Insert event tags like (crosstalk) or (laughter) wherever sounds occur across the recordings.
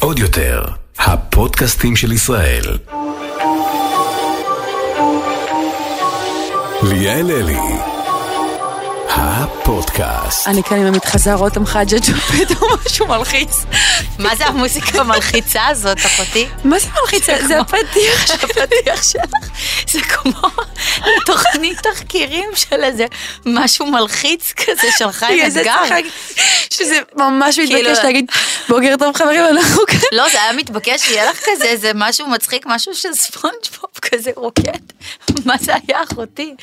עוד יותר, הפודקאסטים של ישראל. ליאל אלי, הפודקאסט. אני כאן עם המתחזה רותם חג'ג' ופתאום משהו מלחיץ. מה זה המוזיקה המלחיצה הזאת, אחותי? מה זה מלחיץ? זה הפתיח (laughs) שלך. זה כמו תוכנית תחקירים של איזה משהו מלחיץ כזה של חיים אתגר. שזה ממש כאילו- מתבקש להגיד בוקר טוב חברים, אנחנו כאן. לא, זה היה מתבקש שיהיה לך כזה איזה משהו מצחיק, משהו של ספונג'בוב כזה רוקד. מה זה היה, אחותי?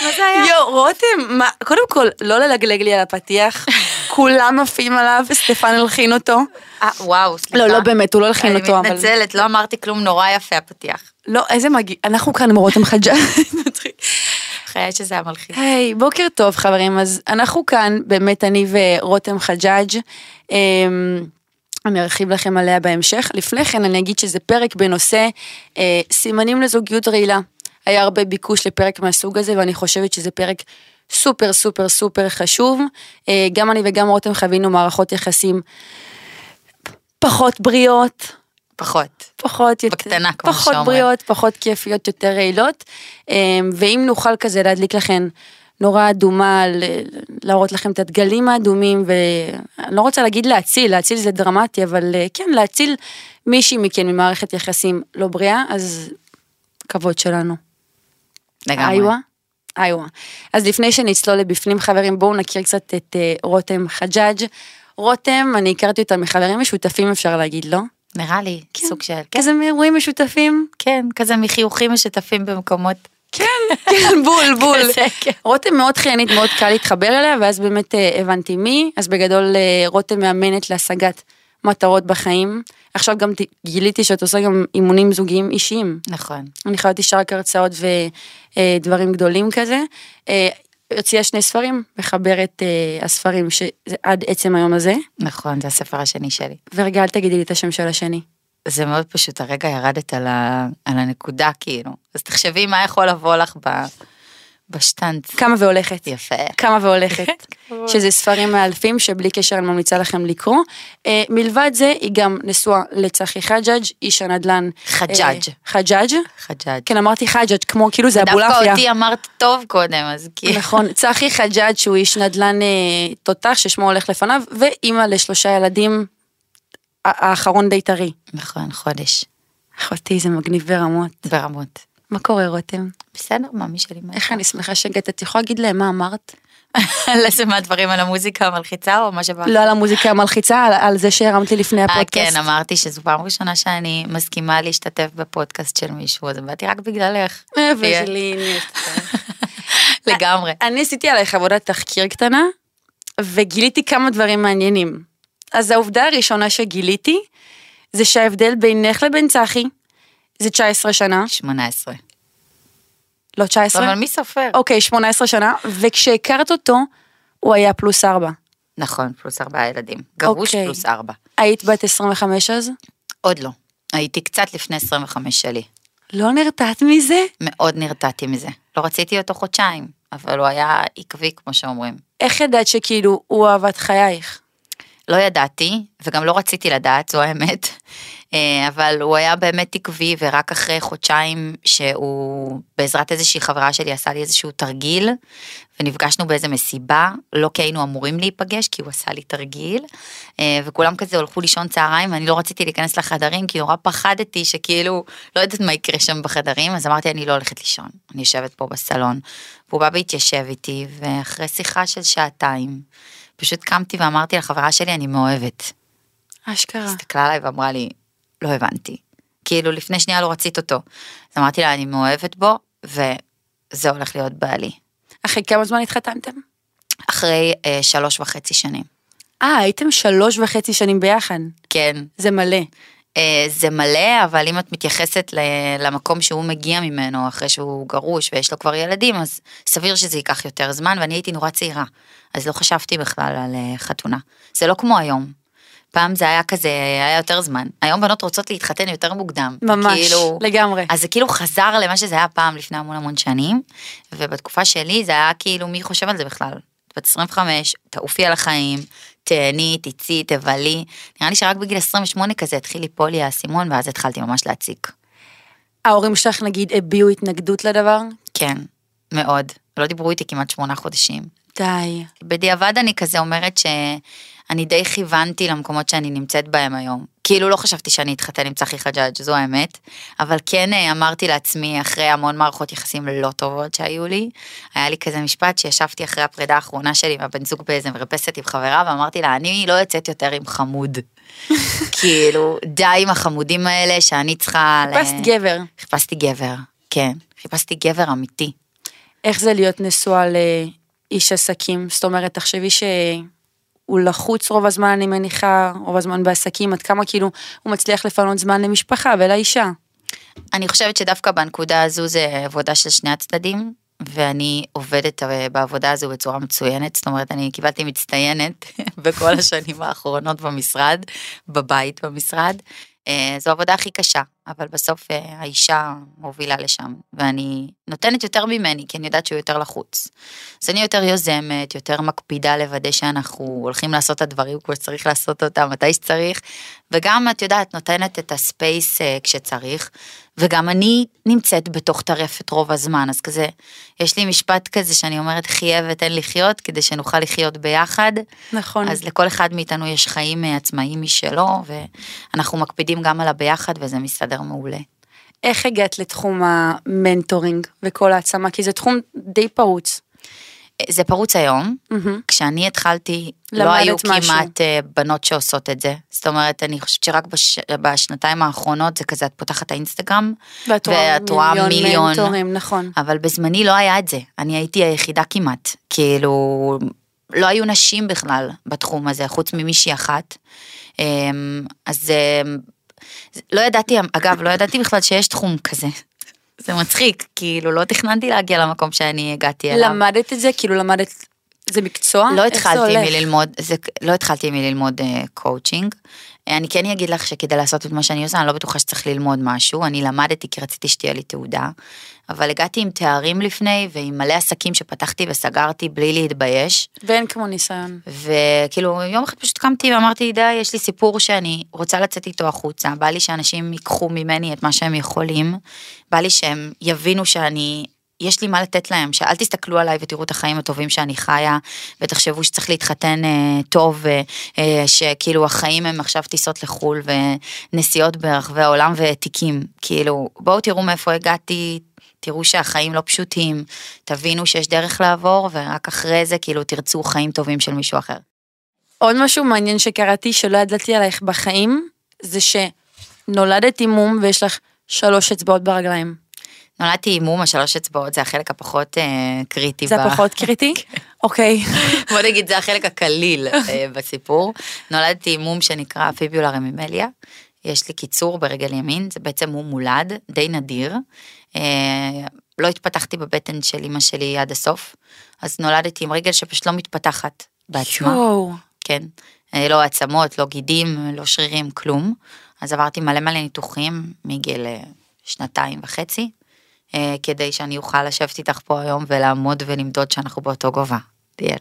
מה זה היה? יואו, רותם, קודם כל, לא ללגלג לי על הפתיח, כולם עפים עליו, סטפן הלחין אותו. אה, וואו, סליחה. לא, לא באמת, הוא לא הלחין אותו, אני אבל... מתנצלת, לא אמרתי כלום, נורא יפה הפתיח. לא, איזה מגעיל, אנחנו כאן עם רותם חג'ג'. חיי שזה היה מלחיץ. היי, בוקר טוב חברים, אז אנחנו כאן, באמת אני ורותם חג'ג'. אמ, אני ארחיב לכם עליה בהמשך. לפני כן אני אגיד שזה פרק בנושא אה, סימנים לזוגיות רעילה. היה הרבה ביקוש לפרק מהסוג הזה, ואני חושבת שזה פרק סופר סופר סופר חשוב. אה, גם אני וגם רותם חווינו מערכות יחסים פחות בריאות, פחות. פחות יותר, בקטנה, כמו פחות שאומרים. בריאות, פחות כיפיות, יותר רעילות. אמ, ואם נוכל כזה להדליק לכם נורה אדומה, להראות לכם את הדגלים האדומים, ואני לא רוצה להגיד להציל, להציל זה דרמטי, אבל אה, כן, להציל מישהי מכן ממערכת יחסים לא בריאה, אז כבוד שלנו. לגמרי. איווה? איווה. אז לפני שנצלול לבפנים חברים, בואו נכיר קצת את אה, רותם חג'ג'. רותם, אני הכרתי אותה מחברים משותפים אפשר להגיד, לא? נראה לי, סוג של... כזה מאירועים משותפים. כן, כזה מחיוכים משותפים במקומות. כן, כן, בול, (laughs) בול. כזה, כן. רותם מאוד חיינית, מאוד קל להתחבר אליה, ואז באמת אה, הבנתי מי, אז בגדול אה, רותם מאמנת להשגת מטרות בחיים. עכשיו גם גיליתי שאת עושה גם אימונים זוגיים אישיים. נכון. אני חייבת ישר רק הרצאות ודברים גדולים כזה. אה, הוציאה שני ספרים, מחברת אה, הספרים עד עצם היום הזה. נכון, זה הספר השני שלי. ורגע, אל תגידי לי את השם של השני. זה מאוד פשוט, הרגע ירדת על, ה... על הנקודה כאילו. אז תחשבי מה יכול לבוא לך ב... בשטנץ. כמה והולכת. יפה. קמה (laughs) והולכת, שזה ספרים מאלפים שבלי קשר אני ממליצה לכם לקרוא. אה, מלבד זה, היא גם נשואה לצחי חג'ג', איש הנדל"ן. חג'ג'. אה, חג'ג'? חג'ג'. כן, אמרתי חג'ג', כמו כאילו זה דווקא אבולעפיה. אותי אמרת טוב קודם, אז כאילו. נכון, (laughs) צחי חג'ג' שהוא איש נדל"ן אה, תותח ששמו הולך לפניו, ואימא לשלושה ילדים, האחרון די טרי. נכון, חודש. אחותי, זה מגניב ברמות. ברמות. מה קורה רותם? בסדר, מה מי שלי? איך אני שמחה שהגעת, את יכולה להגיד להם מה אמרת? על איזה מהדברים על המוזיקה המלחיצה או מה שבא? לא על המוזיקה המלחיצה, על- על זה שהרמת לי לפני אה, הפודקאסט. כן, אמרתי שזו פעם ראשונה שאני מסכימה להשתתף בפודקאסט של מישהו, אז באתי רק בגללך. (laughs) לגמרי. אני עשיתי עלייך עבודת תחקיר קטנה, וגיליתי כמה דברים מעניינים. אז העובדה הראשונה שגיליתי, זה שההבדל בינך לבין צחי, זה 19 שנה, 18. לא 19? אבל מי סופר? אוקיי, 18 שנה, וכשהכרת אותו, הוא היה פלוס 4. נכון, פלוס ארבעה ילדים. גרוש אוקיי. פלוס ארבע. היית בת 25 אז? עוד לא. הייתי קצת לפני 25 שלי. לא נרתעת מזה? מאוד נרתעתי מזה. לא רציתי אותו חודשיים, אבל הוא היה עקבי, כמו שאומרים. איך ידעת שכאילו הוא אהבת חייך? לא ידעתי, וגם לא רציתי לדעת, זו האמת. אה, אבל הוא היה באמת עקבי, ורק אחרי חודשיים שהוא, בעזרת איזושהי חברה שלי, עשה לי איזשהו תרגיל, ונפגשנו באיזה מסיבה, לא כי היינו אמורים להיפגש, כי הוא עשה לי תרגיל, אה, וכולם כזה הלכו לישון צהריים, אני לא רציתי להיכנס לחדרים, כי נורא פחדתי שכאילו, לא יודעת מה יקרה שם בחדרים, אז אמרתי, אני לא הולכת לישון, אני יושבת פה בסלון. והוא בא והתיישב איתי, ואחרי שיחה של שעתיים, פשוט קמתי ואמרתי לחברה שלי, אני מאוהבת. אשכרה. הסתכלה עליי ואמרה לי, לא הבנתי. כאילו לפני שנייה לא רצית אותו. אז אמרתי לה, אני מאוהבת בו, וזה הולך להיות בעלי. אחרי כמה זמן התחתנתם? אחרי אה, שלוש וחצי שנים. אה, הייתם שלוש וחצי שנים ביחד. כן, זה מלא. אה, זה מלא, אבל אם את מתייחסת למקום שהוא מגיע ממנו אחרי שהוא גרוש ויש לו כבר ילדים, אז סביר שזה ייקח יותר זמן, ואני הייתי נורא צעירה, אז לא חשבתי בכלל על אה, חתונה. זה לא כמו היום. פעם זה היה כזה, היה יותר זמן. היום בנות רוצות להתחתן יותר מוקדם. ממש, כאילו, לגמרי. אז זה כאילו חזר למה שזה היה פעם לפני המון המון שנים, ובתקופה שלי זה היה כאילו, מי חושב על זה בכלל? בת 25, תעופי על החיים, תהני, תצאי, תבלי. נראה לי שרק בגיל 28 כזה התחיל ליפול לי האסימון, ואז התחלתי ממש להציק. ההורים שלך נגיד הביעו התנגדות לדבר? כן, מאוד. לא דיברו איתי כמעט שמונה חודשים. די. בדיעבד אני כזה אומרת שאני די כיוונתי למקומות שאני נמצאת בהם היום. כאילו לא חשבתי שאני אתחתן עם צחי חג'אג', זו האמת, אבל כן אה, אמרתי לעצמי אחרי המון מערכות יחסים לא טובות שהיו לי, היה לי כזה משפט שישבתי אחרי הפרידה האחרונה שלי מהבן זוג באיזה מרפסת עם חברה ואמרתי לה, אני לא יוצאת יותר עם חמוד. (laughs) כאילו, די עם החמודים האלה שאני צריכה... ל- חיפשת גבר. חיפשתי גבר, כן. חיפשתי גבר אמיתי. איך זה להיות נשואה לאיש עסקים? זאת אומרת, תחשבי שהוא לחוץ רוב הזמן, אני מניחה, רוב הזמן בעסקים, עד כמה כאילו הוא מצליח לפנות זמן למשפחה ולאישה. אני חושבת שדווקא בנקודה הזו זה עבודה של שני הצדדים, ואני עובדת אה, בעבודה הזו בצורה מצוינת, זאת אומרת, אני קיבלתי מצטיינת (laughs) בכל השנים האחרונות במשרד, בבית במשרד. אה, זו העבודה הכי קשה, אבל בסוף אה, האישה מובילה לשם, ואני נותנת יותר ממני, כי אני יודעת שהוא יותר לחוץ. אז אני יותר יוזמת, יותר מקפידה לוודא שאנחנו הולכים לעשות את הדברים כמו שצריך לעשות אותם, מתי שצריך, וגם, את יודעת, נותנת את ה space אה, כשצריך, וגם אני נמצאת בתוך טירפת רוב הזמן, אז כזה, יש לי משפט כזה שאני אומרת, חיה ותן לחיות, כדי שנוכל לחיות ביחד. נכון. אז לכל אחד מאיתנו יש חיים אה, עצמאיים משלו, ואנחנו מקפידים גם על הביחד, וזה מסתדר מעולה. איך הגעת לתחום ה mentoring וכל העצמה? כי זה תחום די פרוץ. זה פרוץ היום, מהמם. כשאני התחלתי, לא היו משהו. כמעט אה, בנות שעושות את זה. זאת אומרת, אני חושבת שרק בש... בשנתיים האחרונות זה כזה, את פותחת את האינסטגרם, ואת רואה מיליון. מנטורים, נכון. אבל בזמני לא היה את זה. אני הייתי היחידה כמעט. כאילו, לא היו נשים בכלל בתחום הזה, חוץ ממישהי אחת. אמ, אז אמ, לא ידעתי, אגב, לא ידעתי בכלל שיש תחום כזה. זה מצחיק, כאילו, לא תכננתי להגיע למקום שאני הגעתי אליו. למדת את זה? כאילו למדת, זה מקצוע? לא התחלתי? מללמוד, זה, לא התחלתי מללמוד קואוצ'ינג. אני כן אגיד לך שכדי לעשות את מה שאני עושה, אני לא בטוחה שצריך ללמוד משהו. אני למדתי כי רציתי שתהיה לי תעודה, אבל הגעתי עם תארים לפני ועם מלא עסקים שפתחתי וסגרתי בלי להתבייש. ואין כמו ניסיון. וכאילו יום אחד פשוט קמתי ואמרתי די יש לי סיפור שאני רוצה לצאת איתו החוצה בא לי שאנשים ייקחו ממני את מה שהם יכולים בא לי שהם יבינו שאני יש לי מה לתת להם שאל תסתכלו עליי ותראו את החיים הטובים שאני חיה ותחשבו שצריך להתחתן אה, טוב אה, אה, שכאילו החיים הם עכשיו טיסות לחו"ל ונסיעות ברחבי העולם ותיקים כאילו בואו תראו מאיפה הגעתי תראו שהחיים לא פשוטים, תבינו שיש דרך לעבור, ורק אחרי זה כאילו תרצו חיים טובים של מישהו אחר. עוד משהו מעניין שקראתי שלא ידעתי עלייך בחיים, זה שנולדת עם מום ויש לך שלוש אצבעות ברגליים. נולדתי עם מום, השלוש אצבעות זה החלק הפחות אה, קריטי. זה ב- הפחות קריטי? (laughs) אוקיי. (laughs) בוא נגיד זה החלק הקליל אה, בסיפור. נולדתי עם מום שנקרא פיביולר רמימליה. יש לי קיצור ברגל ימין, זה בעצם מום מולד, די נדיר. אה, לא התפתחתי בבטן של אמא שלי עד הסוף, אז נולדתי עם רגל שפשוט לא מתפתחת בעצמה. יואו. כן. אה, לא עצמות, לא גידים, לא שרירים, כלום. אז עברתי מלא מלא ניתוחים מגיל אה, שנתיים וחצי, כדי שאני אוכל לשבת איתך פה היום ולעמוד ולמדוד שאנחנו באותו גובה. דיאל.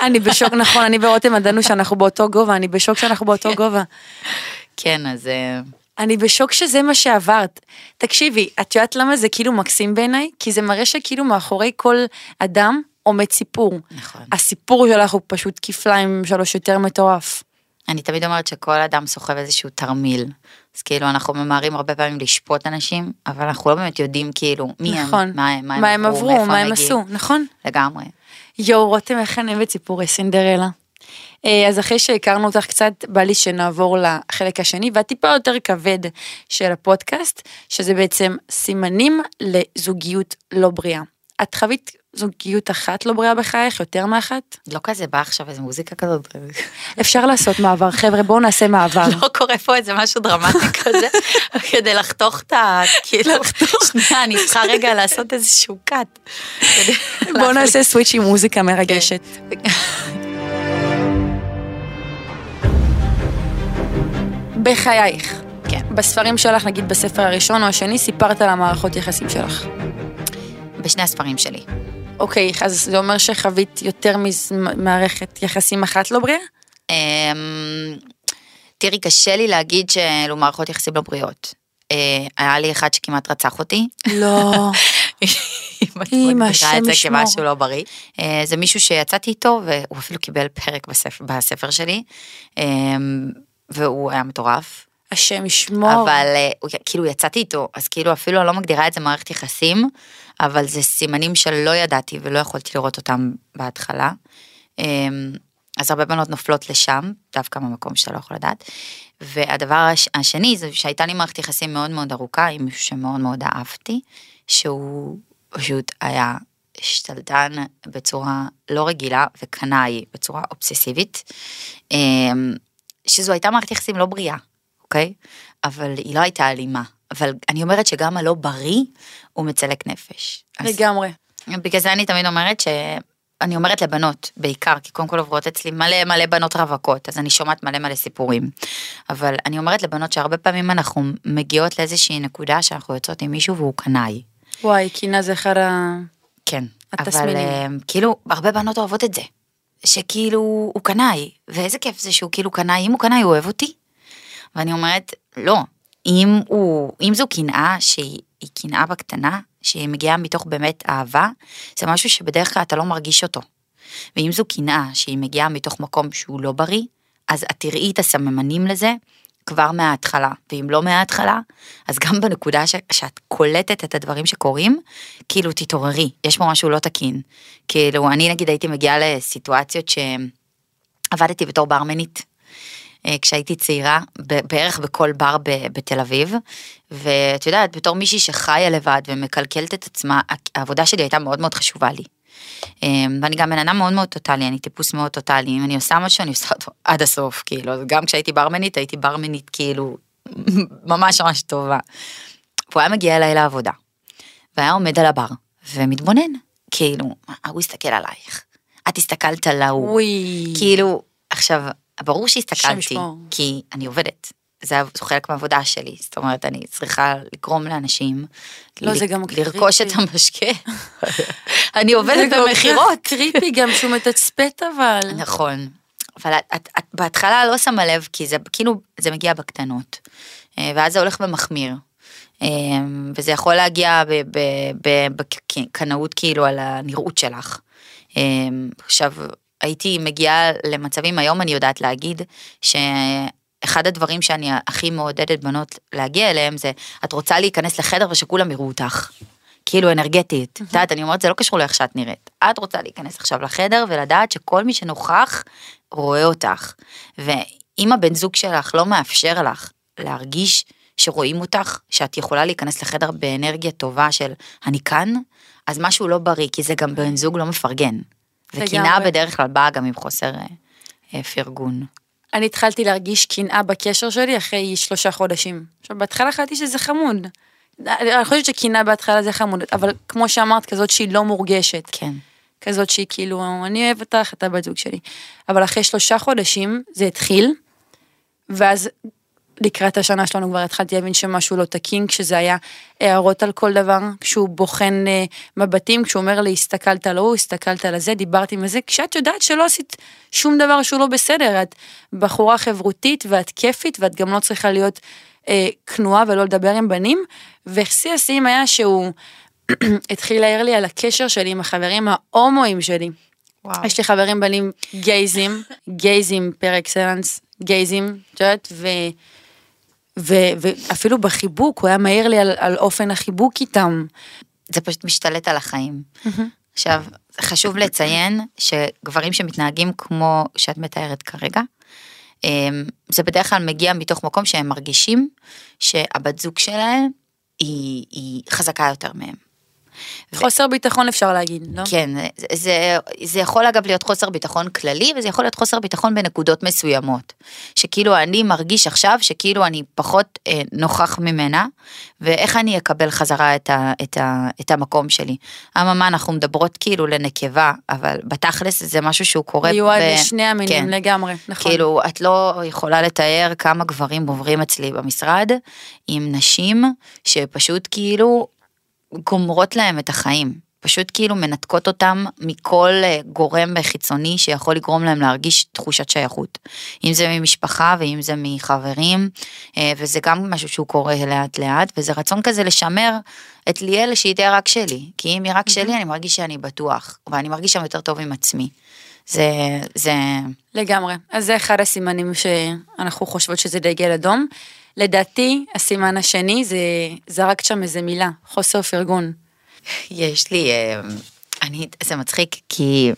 אני בשוק, נכון, אני ורותם ידענו שאנחנו באותו גובה, אני בשוק שאנחנו באותו (laughs) גובה. כן, אז אני בשוק שזה מה שעברת. תקשיבי, את יודעת למה זה כאילו מקסים בעיניי? כי זה מראה שכאילו מאחורי כל אדם עומד סיפור. נכון. הסיפור שלך הוא פשוט כפליים שלוש יותר מטורף. אני תמיד אומרת שכל אדם סוחב איזשהו תרמיל. אז כאילו אנחנו ממהרים הרבה פעמים לשפוט אנשים, אבל אנחנו לא באמת יודעים כאילו מי נכון. הם, מה, הם- מה הם עברו, מאיפה מה הם. עשו, נכון? לגמרי. יואו, רותם, איך אני אוהבת סיפורי סינדרלה. אה, אז אחרי שהכרנו אותך קצת, בא לי שנעבור לחלק השני והטיפה יותר כבד של הפודקאסט, שזה בעצם סימנים לזוגיות לא בריאה. את חווית זוגיות אחת לא בריאה בחייך, יותר מאחת? לא כזה בא עכשיו איזה מוזיקה כזאת. אפשר לעשות מעבר, חבר'ה, בואו נעשה מעבר. לא קורה פה איזה משהו דרמטי (laughs) כזה, כדי לחתוך את ה... כאילו, שנייה, אני צריכה רגע לעשות איזשהו קאט. בואו נעשה סוויץ' עם מוזיקה מרגשת. בחייך. כן. בספרים שלך, נגיד בספר הראשון או השני, סיפרת על המערכות יחסים שלך. בשני הספרים שלי. אוקיי, אז זה אומר שחווית יותר ממערכת יחסים אחת לא בריאה? אמ, תראי, קשה לי להגיד שאלו מערכות יחסים לא בריאות. אה, היה לי אחד שכמעט רצח אותי. לא. (laughs) אם את זה. כמשהו לא בריא. אה, זה מישהו שיצאתי איתו, והוא אפילו קיבל פרק בספר, בספר שלי, אמ, והוא היה מטורף. השם ישמור. אבל אה, כאילו יצאתי איתו, אז כאילו אפילו אני לא מגדירה את זה מערכת יחסים, אבל זה סימנים שלא ידעתי ולא יכולתי לראות אותם בהתחלה. אמ, אז הרבה בנות נופלות לשם, דווקא במקום שאתה לא יכול לדעת. והדבר הש- השני זה שהייתה לי מערכת יחסים מאוד מאוד ארוכה עם מישהו שמאוד מאוד אהבתי, שהוא פשוט היה שתלטן בצורה לא רגילה וקנאי בצורה אובססיבית. שזו הייתה מערכת יחסים לא בריאה, אוקיי? אבל היא לא הייתה אלימה. אבל אני אומרת שגם הלא בריא הוא מצלק נפש. אז לגמרי. בגלל זה אני תמיד אומרת ש... אני אומרת לבנות בעיקר, כי קודם כל עוברות אצלי מלא מלא בנות רווקות, אז אני שומעת מלא מלא סיפורים. אבל אני אומרת לבנות שהרבה פעמים אנחנו מגיעות לאיזושהי נקודה שאנחנו יוצאות עם מישהו והוא קנאי. וואי, קינה זה אחד ה... כן. התסמינים. אבל אה, כאילו, הרבה בנות אוהבות את זה. שכאילו, הוא קנאי, ואיזה כיף זה שהוא כאילו קנאי, אם הוא קנאי הוא אוהב אותי. ואני אומרת, לא, אם הוא, אם זו קנאה שהיא היא קנאה בקטנה, שהיא מגיעה מתוך באמת אהבה, זה משהו שבדרך כלל אתה לא מרגיש אותו. ואם זו קנאה שהיא מגיעה מתוך מקום שהוא לא בריא, אז את תראי את הסממנים לזה כבר מההתחלה, ואם לא מההתחלה, אז גם בנקודה ש, שאת קולטת את הדברים שקורים, כאילו תתעוררי, יש פה משהו לא תקין. כאילו, אני נגיד הייתי מגיעה לסיטואציות שעבדתי בתור ברמנית. אה, כשהייתי צעירה, בערך בכל בר בתל אביב, ואת יודעת, בתור מישהי שחיה לבד ומקלקלת את עצמה, העבודה שלי הייתה מאוד מאוד חשובה לי. אה, ואני גם בן אדם מאוד מאוד טוטאלי, אני טיפוס מאוד טוטאלי, אם אני עושה משהו, אני עושה אותו (laughs) עד הסוף, כאילו, גם כשהייתי ברמנית, הייתי ברמנית כאילו (laughs) ממש ממש טובה. והוא היה מגיע אליי לעבודה, והיה עומד על הבר, ומתבונן, כאילו, הוא הסתכל עלייך, את הסתכלת על ההוא. כאילו, עכשיו, ברור שהסתכלתי. כי אני עובדת. זה זה חלק מהעבודה שלי, זאת אומרת, אני צריכה לגרום לאנשים, לא, ל- זה גם לרכוש את קריטי. המשקה. (laughs) אני עובדת זה במכירות. קריפי גם שהוא מתצפת אבל. נכון. אבל את, את, את בהתחלה לא שמה לב, כי זה כאילו, זה מגיע בקטנות. אה, ואז זה הולך ומחמיר. אה, וזה יכול להגיע בקנאות כאילו על הנראות שלך. אה, עכשיו, הייתי מגיעה למצבים, היום אני יודעת להגיד, שאחד הדברים שאני הכי מעודדת בנות להגיע אליהם זה, את רוצה להיכנס לחדר ושכולם יראו אותך. כאילו אנרגטית, את יודעת, אני אומרת, זה לא קשור לאיך שאת נראית. את רוצה להיכנס עכשיו לחדר ולדעת שכל מי שנוכח רואה אותך. ואם הבן זוג שלך לא מאפשר לך להרגיש שרואים אותך, שאת יכולה להיכנס לחדר באנרגיה טובה של אני כאן, אז משהו לא בריא, כי זה גם בן זוג לא מפרגן. וקנאה. בדרך כלל באה גם עם חוסר אה, פרגון. אני התחלתי להרגיש קנאה בקשר שלי אחרי שלושה חודשים. עכשיו, בהתחלה חשבתי שזה חמוד. אני חושבת שקנאה בהתחלה זה חמוד, אבל כמו שאמרת, כזאת שהיא לא מורגשת. כן. כזאת שהיא כאילו, אני אוהב אותך, אתה בת זוג שלי. אבל אחרי שלושה חודשים זה התחיל, ואז לקראת השנה שלנו כבר התחלתי להבין שמשהו לא תקין, כשזה היה הערות על כל דבר, כשהוא בוחן אה, מבטים, כשהוא אומר לי, הסתכלת על ההוא, הסתכלת על הזה, דיברתי עם הזה, כשאת יודעת שלא עשית שום דבר שהוא לא בסדר, את בחורה חברותית ואת כיפית, ואת גם לא צריכה להיות אה, כנועה ולא לדבר עם בנים, ושיא השיאים היה שהוא (clears throat) התחיל להעיר לי על הקשר שלי עם החברים ההומואים שלי. וואו. יש לי חברים בנים גייזים, גייזים פר אקסלנס, גייזים, את יודעת, ו... ואפילו בחיבוק, הוא היה מעיר לי על, על אופן החיבוק איתם. זה פשוט משתלט על החיים. עכשיו, חשוב לציין שגברים שמתנהגים כמו שאת מתארת כרגע, אמ, זה בדרך כלל מגיע מתוך מקום שהם מרגישים שהבת זוג שלהם היא, היא חזקה יותר מהם. חוסר ביטחון אפשר להגיד, לא? כן, זה, זה, זה יכול אגב להיות חוסר ביטחון כללי, וזה יכול להיות חוסר ביטחון בנקודות מסוימות. שכאילו אני מרגיש עכשיו שכאילו אני פחות אה, נוכח ממנה, ואיך אני אקבל חזרה את, ה, את, ה, את המקום שלי. אממה, אנחנו מדברות כאילו לנקבה, אבל בתכלס זה משהו שהוא קורה מיועד ב- לשני המינים כן. לגמרי, נכון. כאילו, את לא יכולה לתאר כמה גברים עוברים אצלי במשרד עם נשים שפשוט כאילו גומרות להם את החיים. פשוט כאילו מנתקות אותם מכל אה, גורם חיצוני שיכול לגרום להם להרגיש תחושת שייכות. אם זה ממשפחה ואם זה מחברים, אה, וזה גם משהו שהוא קורה לאט לאט, וזה רצון כזה לשמר את ליאל שהיא תהיה רק שלי. כי אם היא רק שלי אני מרגיש שאני בטוח, ואני מרגיש שם יותר טוב עם עצמי. זה, זה... לגמרי. אז זה אחד הסימנים שאנחנו חושבות שזה דגל אדום. לדעתי, הסימן השני זה זרקת שם איזה מילה, חוסר פרגון. יש לי, אה, אני, זה מצחיק כי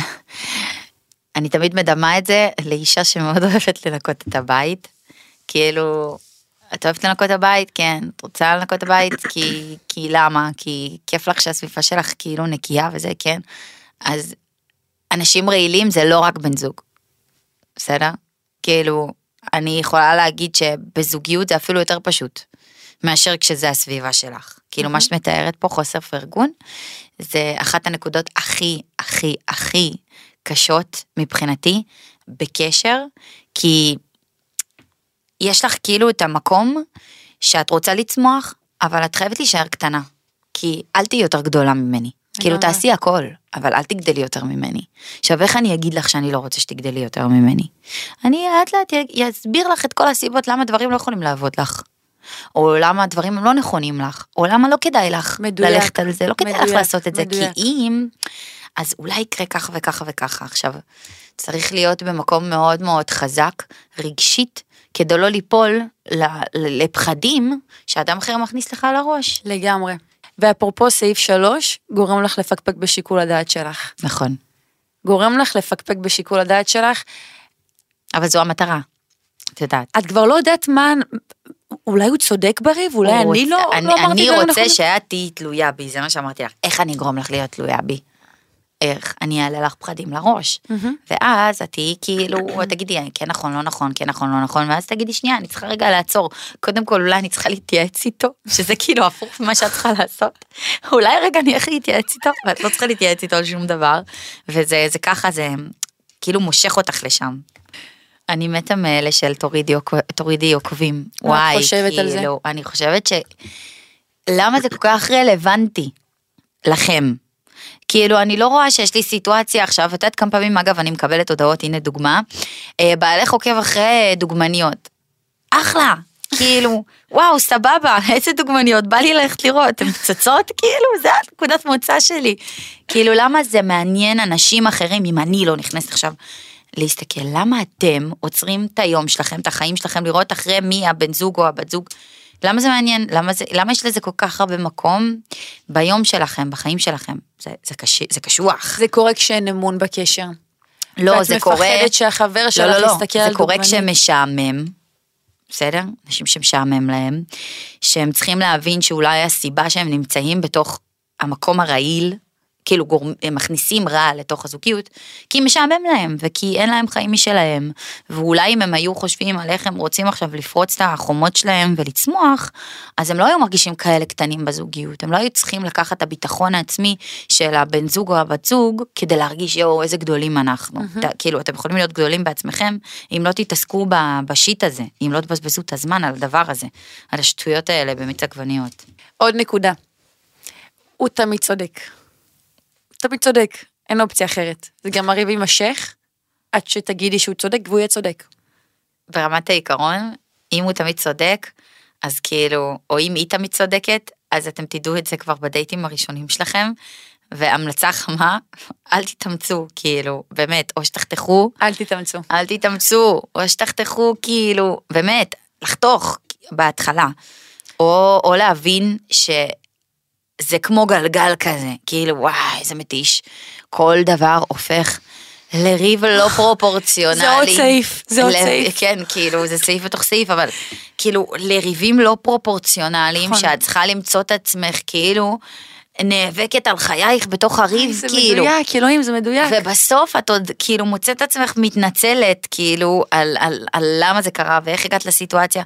(laughs) אני תמיד מדמה את זה לאישה שמאוד (laughs) אוהבת לנקות את הבית. כאילו, את אוהבת לנקות את הבית? כן. את רוצה לנקות את הבית? כי, כי למה? כי כיף לך שהסביבה שלך כאילו נקייה וזה, כן. אז אנשים רעילים זה לא רק בן זוג. בסדר? כאילו, אני יכולה להגיד שבזוגיות זה אפילו יותר פשוט מאשר כשזה הסביבה שלך. כאילו מה שאת מתארת פה, חוסר פרגון, זה אחת הנקודות הכי, הכי, הכי קשות מבחינתי בקשר, כי יש לך כאילו את המקום שאת רוצה לצמוח, אבל את חייבת להישאר קטנה. כי אל תהיי יותר גדולה ממני. כאילו תעשי הכל, אבל אל תגדלי יותר ממני. עכשיו איך אני אגיד לך שאני לא רוצה שתגדלי יותר ממני? אני לאט לאט אסביר לך את כל הסיבות למה דברים לא יכולים לעבוד לך. או למה הדברים לא נכונים לך, או למה לא כדאי לך מדויק, ללכת על זה, לא כדאי מדויק, לך לעשות את מדויק. זה, כי אם, אז אולי יקרה ככה וככה וככה. עכשיו, צריך להיות במקום מאוד מאוד חזק, רגשית, כדי לא ליפול לפחדים שאדם אחר מכניס לך לראש. לגמרי. ואפרופו סעיף 3, גורם לך לפקפק בשיקול הדעת שלך. נכון. גורם לך לפקפק בשיקול הדעת שלך. אבל זו המטרה, את יודעת. את כבר לא יודעת מה, אולי הוא צודק בריב, אולי אני רוצ... לא, אני, לא אמרתי אני רוצה נכון. שאת תהיי תלויה בי, זה מה שאמרתי לך. איך אני אגרום לך להיות תלויה בי? איך אני אעלה לך פחדים לראש. Mm-hmm. ואז את תהיי כאילו, תגידי, כן נכון, לא נכון, כן נכון, לא נכון, ואז תגידי, שנייה, אני צריכה רגע לעצור. קודם כל, אולי אני צריכה להתייעץ איתו, שזה כאילו הפוך ממה שאת צריכה לעשות. אולי רגע אני איך להתייעץ איתו, ואת לא צריכה להתייעץ איתו על שום דבר. וזה זה ככה, זה כאילו מושך אותך לשם. אני מתה מאלה של תורידי, תורידי עוקבים. וואי? כאילו, אני חושבת ש... למה זה כל כך רלוונטי לכם? כאילו, אני לא רואה שיש לי סיטואציה עכשיו, את יודעת כמה פעמים, אגב, אני מקבלת הודעות, הנה דוגמה, אה, בעלך עוקב אחרי דוגמניות. אחלה, כאילו, (laughs) וואו, סבבה, איזה דוגמניות, בא לי ללכת לראות, הן פצצות, כאילו, זה הנקודת מוצא שלי. כאילו, למה זה מעניין אנשים אחרים אם אני לא נכנסת עכשיו להסתכל, למה אתם עוצרים את היום שלכם, את החיים שלכם, לראות אחרי מי הבן זוג או הבת זוג למה זה מעניין? למה, זה, למה יש לזה כל כך הרבה מקום ביום שלכם, בחיים שלכם? זה, זה, קש, זה קשוח. זה קורה כשאין אמון בקשר. לא, זה קורה... ואת מפחדת שהחבר שלך לא, לא, לא. יסתכל על דוגמנית. זה קורה כשמשעמם. בסדר? אנשים שמשעמם להם, שהם צריכים להבין שאולי הסיבה שהם נמצאים בתוך המקום הרעיל כאילו גורם, הם מכניסים רע לתוך הזוגיות, כי משעמם להם, וכי אין להם חיים משלהם, ואולי אם הם היו חושבים על איך הם רוצים עכשיו לפרוץ את החומות שלהם ולצמוח, אז הם לא היו מרגישים כאלה קטנים בזוגיות, הם לא היו צריכים לקחת את הביטחון העצמי של הבן זוג או הבת זוג, כדי להרגיש יואו איזה גדולים אנחנו. Mm-hmm. ת, כאילו אתם יכולים להיות גדולים בעצמכם, אם לא תתעסקו בשיט הזה, אם לא תבזבזו את הזמן על הדבר הזה, על השטויות האלה במיץ עגבניות. עוד נקודה, הוא תמיד צודק. תמיד צודק, אין אופציה אחרת. זה גם הריב יימשך עד שתגידי שהוא צודק והוא יהיה צודק. ברמת העיקרון, אם הוא תמיד צודק, אז כאילו, או אם היא תמיד צודקת, אז אתם תדעו את זה כבר בדייטים הראשונים שלכם. והמלצה חמה, אל תתאמצו, כאילו, באמת, או שתחתכו. אל תתאמצו. אל תתאמצו, או שתחתכו, כאילו, באמת, לחתוך בהתחלה. או, או להבין ש... זה כמו גלגל כזה, כאילו וואי איזה מתיש, כל דבר הופך לריב לא (laughs) פרופורציונלי. זה עוד סעיף, זה עוד סעיף. כן, כאילו זה סעיף בתוך סעיף, אבל כאילו לריבים לא פרופורציונליים, נכון. שאת צריכה למצוא את עצמך כאילו נאבקת על חייך בתוך הריב, זה כאילו. זה מדויק, אלוהים, זה מדויק. ובסוף את עוד כאילו מוצאת עצמך מתנצלת, כאילו, על, על, על למה זה קרה ואיך הגעת לסיטואציה.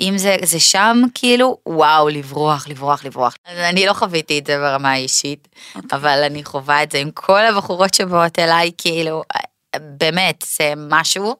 אם זה, זה שם, כאילו, וואו, לברוח, לברוח, לברוח. אני לא חוויתי את זה ברמה האישית, okay. אוקיי. אבל אני חווה את זה עם כל הבחורות שבאות אליי, כאילו, באמת, זה משהו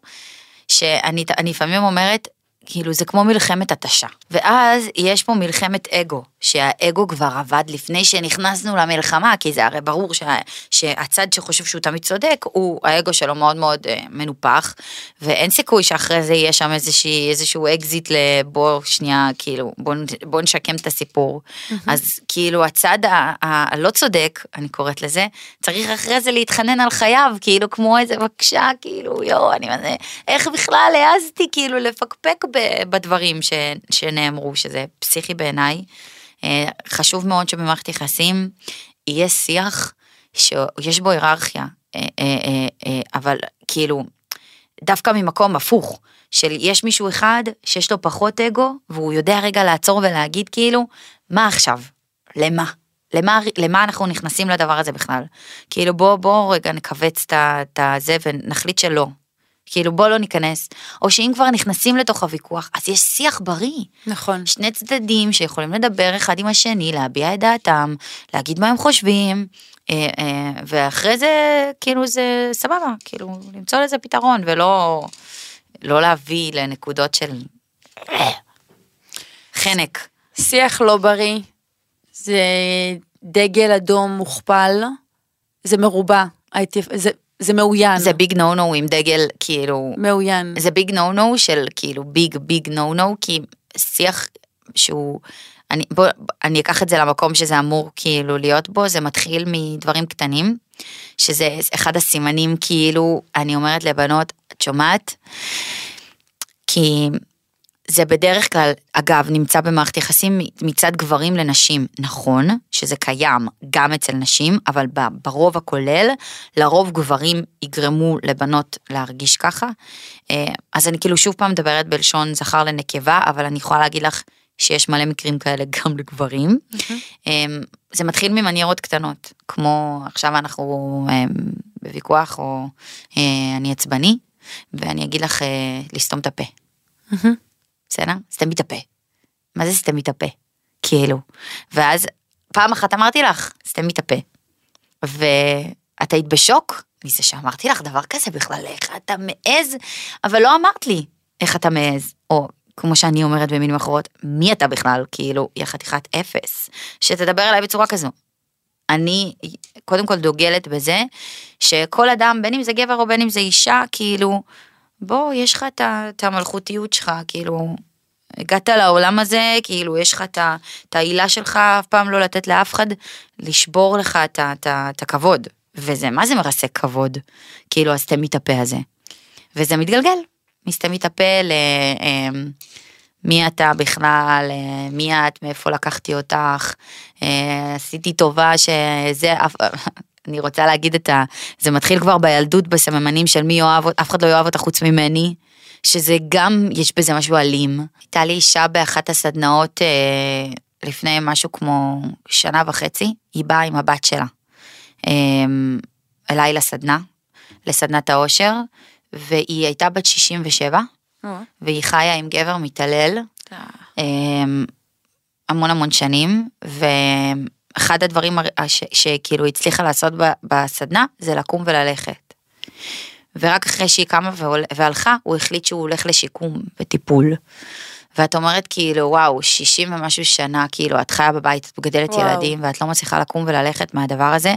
שאני לפעמים אומרת, כאילו, זה כמו מלחמת התשה. ואז יש פה מלחמת אגו. שהאגו כבר עבד לפני שנכנסנו למלחמה, כי זה הרי ברור שה, שהצד שחושב שהוא תמיד צודק, הוא, האגו שלו מאוד מאוד אה, מנופח, ואין סיכוי שאחרי זה יהיה שם איזושהי, איזשהו אקזיט לבוא שנייה, כאילו, בוא, בוא נשקם את הסיפור. Mm-hmm. אז כאילו הצד הלא צודק, אני קוראת לזה, צריך אחרי זה להתחנן על חייו, כאילו כמו איזה בבקשה, כאילו, יואו, אני מזה, איך בכלל העזתי כאילו לפקפק בדברים ש, שנאמרו, שזה פסיכי בעיניי. אה, חשוב מאוד שבמערכת יחסים יהיה שיח שיש בו היררכיה, אה, אה, אבל כאילו, דווקא ממקום הפוך, של יש מישהו אחד שיש לו פחות אגו, והוא יודע רגע לעצור ולהגיד כאילו, מה עכשיו? למה? למה, למה אנחנו נכנסים לדבר הזה בכלל? כאילו בוא בוא רגע נכווץ את הזה ונחליט שלא, כאילו בוא לא ניכנס, או שאם כבר נכנסים לתוך הוויכוח, אז יש שיח בריא. נכון. שני צדדים שיכולים לדבר אחד עם השני, להביע את דעתם, להגיד מה הם חושבים, אה, אה, ואחרי זה, כאילו זה סבבה, כאילו למצוא לזה פתרון, ולא לא להביא לנקודות של חנק. שיח לא בריא, זה דגל אדום מוכפל, זה מרובע, זה, זה מאוין. זה big no no עם דגל כאילו... מאוין. זה big no no של כאילו big big no no, כי שיח שהוא... אני, בוא, אני אקח את זה למקום שזה אמור כאילו להיות בו, זה מתחיל מדברים קטנים, שזה אחד הסימנים כאילו, אני אומרת לבנות, את שומעת? כי זה בדרך כלל, אגב, נמצא במערכת יחסים מצד גברים לנשים. נכון שזה קיים גם אצל נשים, אבל ברוב הכולל, לרוב גברים יגרמו לבנות להרגיש ככה. אה, אז אני כאילו שוב פעם מדברת בלשון זכר לנקבה, אבל אני יכולה להגיד לך שיש מלא מקרים כאלה (laughs) גם לגברים. Mm-hmm. זה מתחיל ממניירות קטנות, כמו עכשיו אנחנו אה, בוויכוח, או אני עצבני, ואני אגיד לך לסתום את הפה. Mm-hmm. בסדר? סתמי את הפה. מה זה סתמי את הפה? כאילו. ואז פעם אחת אמרתי לך, סתמי את הפה. ואת היית בשוק מזה שאמרתי לך דבר כזה בכלל, איך אתה מעז? אבל לא אמרת לי איך אתה מעז, או כמו שאני אומרת במילים אחרות, מי אתה בכלל? כאילו, יא חתיכת אפס, שתדבר אליי בצורה כזו. אני קודם כל דוגלת בזה שכל אדם, בין אם זה גבר או בין אם זה אישה, כאילו, בוא, יש לך את המלכותיות שלך, כאילו, הגעת לעולם הזה, כאילו, יש לך את העילה שלך, אף פעם לא לתת לאף אחד לשבור לך את הכבוד. וזה, מה זה מרסק כבוד? כאילו, הסתם את הפה הזה. וזה מתגלגל, מסתם את הפה ל... אמ, מי אתה בכלל, אה, מי את, מאיפה לקחתי אותך, אה, עשיתי טובה שזה, אני רוצה להגיד את ה... זה מתחיל כבר בילדות בסממנים של מי אוהב, אף אחד לא יאהב אותה חוץ ממני, שזה גם, יש בזה משהו אלים. הייתה לי אישה באחת הסדנאות אה, לפני משהו כמו שנה וחצי, היא באה עם הבת שלה אה, אליי לסדנה, לסדנת העושר, והיא הייתה בת 67, אה. והיא חיה עם גבר מתעלל. אה, המון המון שנים, ו... אחד הדברים שכאילו הצליחה לעשות בסדנה זה לקום וללכת. ורק אחרי שהיא קמה והלכה, הוא החליט שהוא הולך לשיקום וטיפול. ואת אומרת כאילו וואו 60 ומשהו שנה כאילו את חיה בבית את מגדלת וואו. ילדים ואת לא מצליחה לקום וללכת מהדבר הזה.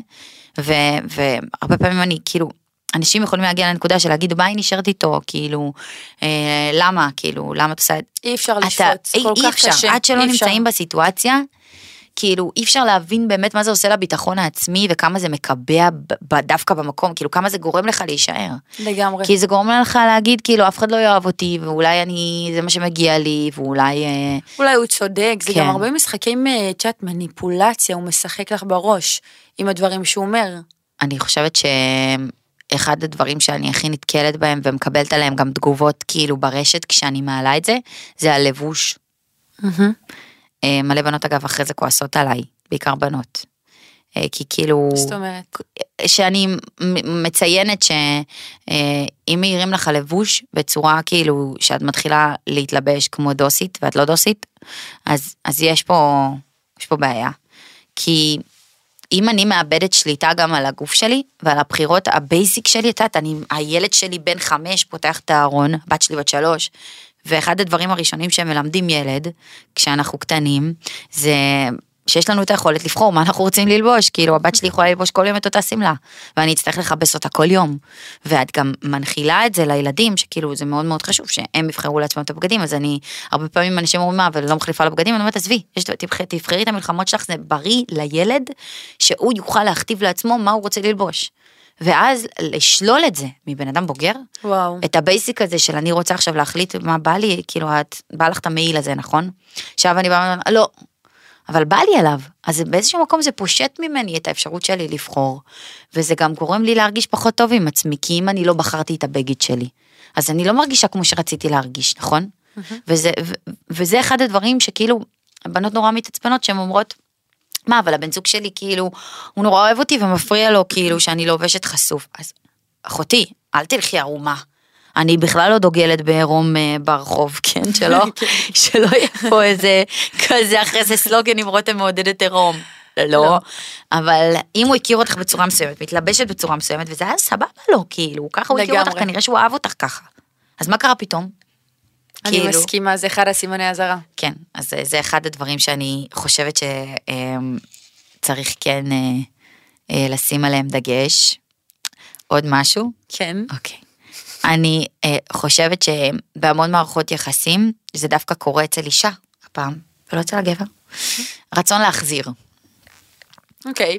ו, והרבה פעמים אני כאילו אנשים יכולים להגיע לנקודה של להגיד מה היא נשארת איתו כאילו אה, למה כאילו למה את עושה את אי אפשר לשפוט כל כך אפשר, קשה עד שלא נמצאים בסיטואציה כאילו אי אפשר להבין באמת מה זה עושה לביטחון העצמי וכמה זה מקבע דווקא במקום, כאילו כמה זה גורם לך להישאר. לגמרי. כי זה גורם לך להגיד כאילו אף אחד לא יאהב אותי ואולי אני, זה מה שמגיע לי ואולי... אה, אולי הוא צודק, זה כן. גם הרבה משחקים, צ'אט אה, מניפולציה, הוא משחק לך בראש עם הדברים שהוא אומר. אני חושבת ש... אחד הדברים שאני הכי נתקלת בהם ומקבלת עליהם גם תגובות כאילו ברשת כשאני מעלה את זה, זה הלבוש. Mm-hmm. אה, מלא בנות אגב אחרי זה כועסות עליי, בעיקר בנות. אה, כי כאילו... זאת אומרת? שאני מציינת שאם אה, מעירים לך לבוש בצורה כאילו שאת מתחילה להתלבש כמו דוסית ואת לא דוסית, אז, אז יש פה, יש פה בעיה. כי אם אני מאבדת שליטה גם על הגוף שלי ועל הבחירות ה basic שלי, את יודעת, אני, הילד שלי בן חמש פותח את הארון, בת שלי בת שלוש, ואחד הדברים הראשונים שהם מלמדים ילד, כשאנחנו קטנים, זה שיש לנו את היכולת לבחור מה אנחנו רוצים ללבוש, כאילו הבת שלי יכולה ללבוש כל יום את אותה שמלה, ואני אצטרך לכבס אותה כל יום. ואת גם מנחילה את זה לילדים, שכאילו זה מאוד מאוד חשוב שהם יבחרו לעצמם את הבגדים, אז אני, הרבה פעמים אנשים אומרים מה, ולא מחליפה לבגדים, אני אומרת עזבי, תבחרי, תבחרי את המלחמות שלך, זה בריא לילד, שהוא יוכל להכתיב לעצמו מה הוא רוצה ללבוש. ואז לשלול את זה מבן אדם בוגר, וואו. את ה basic הזה של אני רוצה עכשיו להחליט מה בא לי, כאילו את, בא לך את המעיל הזה, נכון? עכשיו אני באה לא, אבל בא לי עליו, אז באיזשהו מקום זה פושט ממני את האפשרות שלי לבחור, וזה גם גורם לי להרגיש פחות טוב עם עצמי, כי אם אני לא בחרתי את הבגד שלי, אז אני לא מרגישה כמו שרציתי להרגיש, נכון? וזה, ו, וזה אחד הדברים שכאילו, הבנות נורא מתעצבנות שהן אומרות, מה, אבל הבן זוג שלי כאילו, הוא נורא אוהב אותי ומפריע לו כאילו שאני לובשת חשוף. אז אחותי, אל תלכי ערומה. אני בכלל לא דוגלת בעירום אה, ברחוב, (laughs) כן? שלא, (laughs) שלא יהיה פה איזה כזה אחרי זה סלוגן עם רותם מעודדת עירום. לא, אבל אם הוא הכיר אותך בצורה מסוימת, מתלבשת בצורה מסוימת, וזה היה סבבה לו, כאילו, ככה הוא הכיר אותך. כנראה שהוא אהב אותך ככה. אז מה קרה פתאום? אני כאילו- מסכימה, זה אחד הסימני אזהרה. כן, אז זה- זה אחד הדברים שאני חושבת שצריך כן אה, אה, לשים עליהם דגש. עוד משהו? כן. אוקיי. אני אה, חושבת שבהמון מערכות יחסים זה דווקא קורה אצל אישה הפעם, ולא אצל הגבר. רצון להחזיר. אוקיי.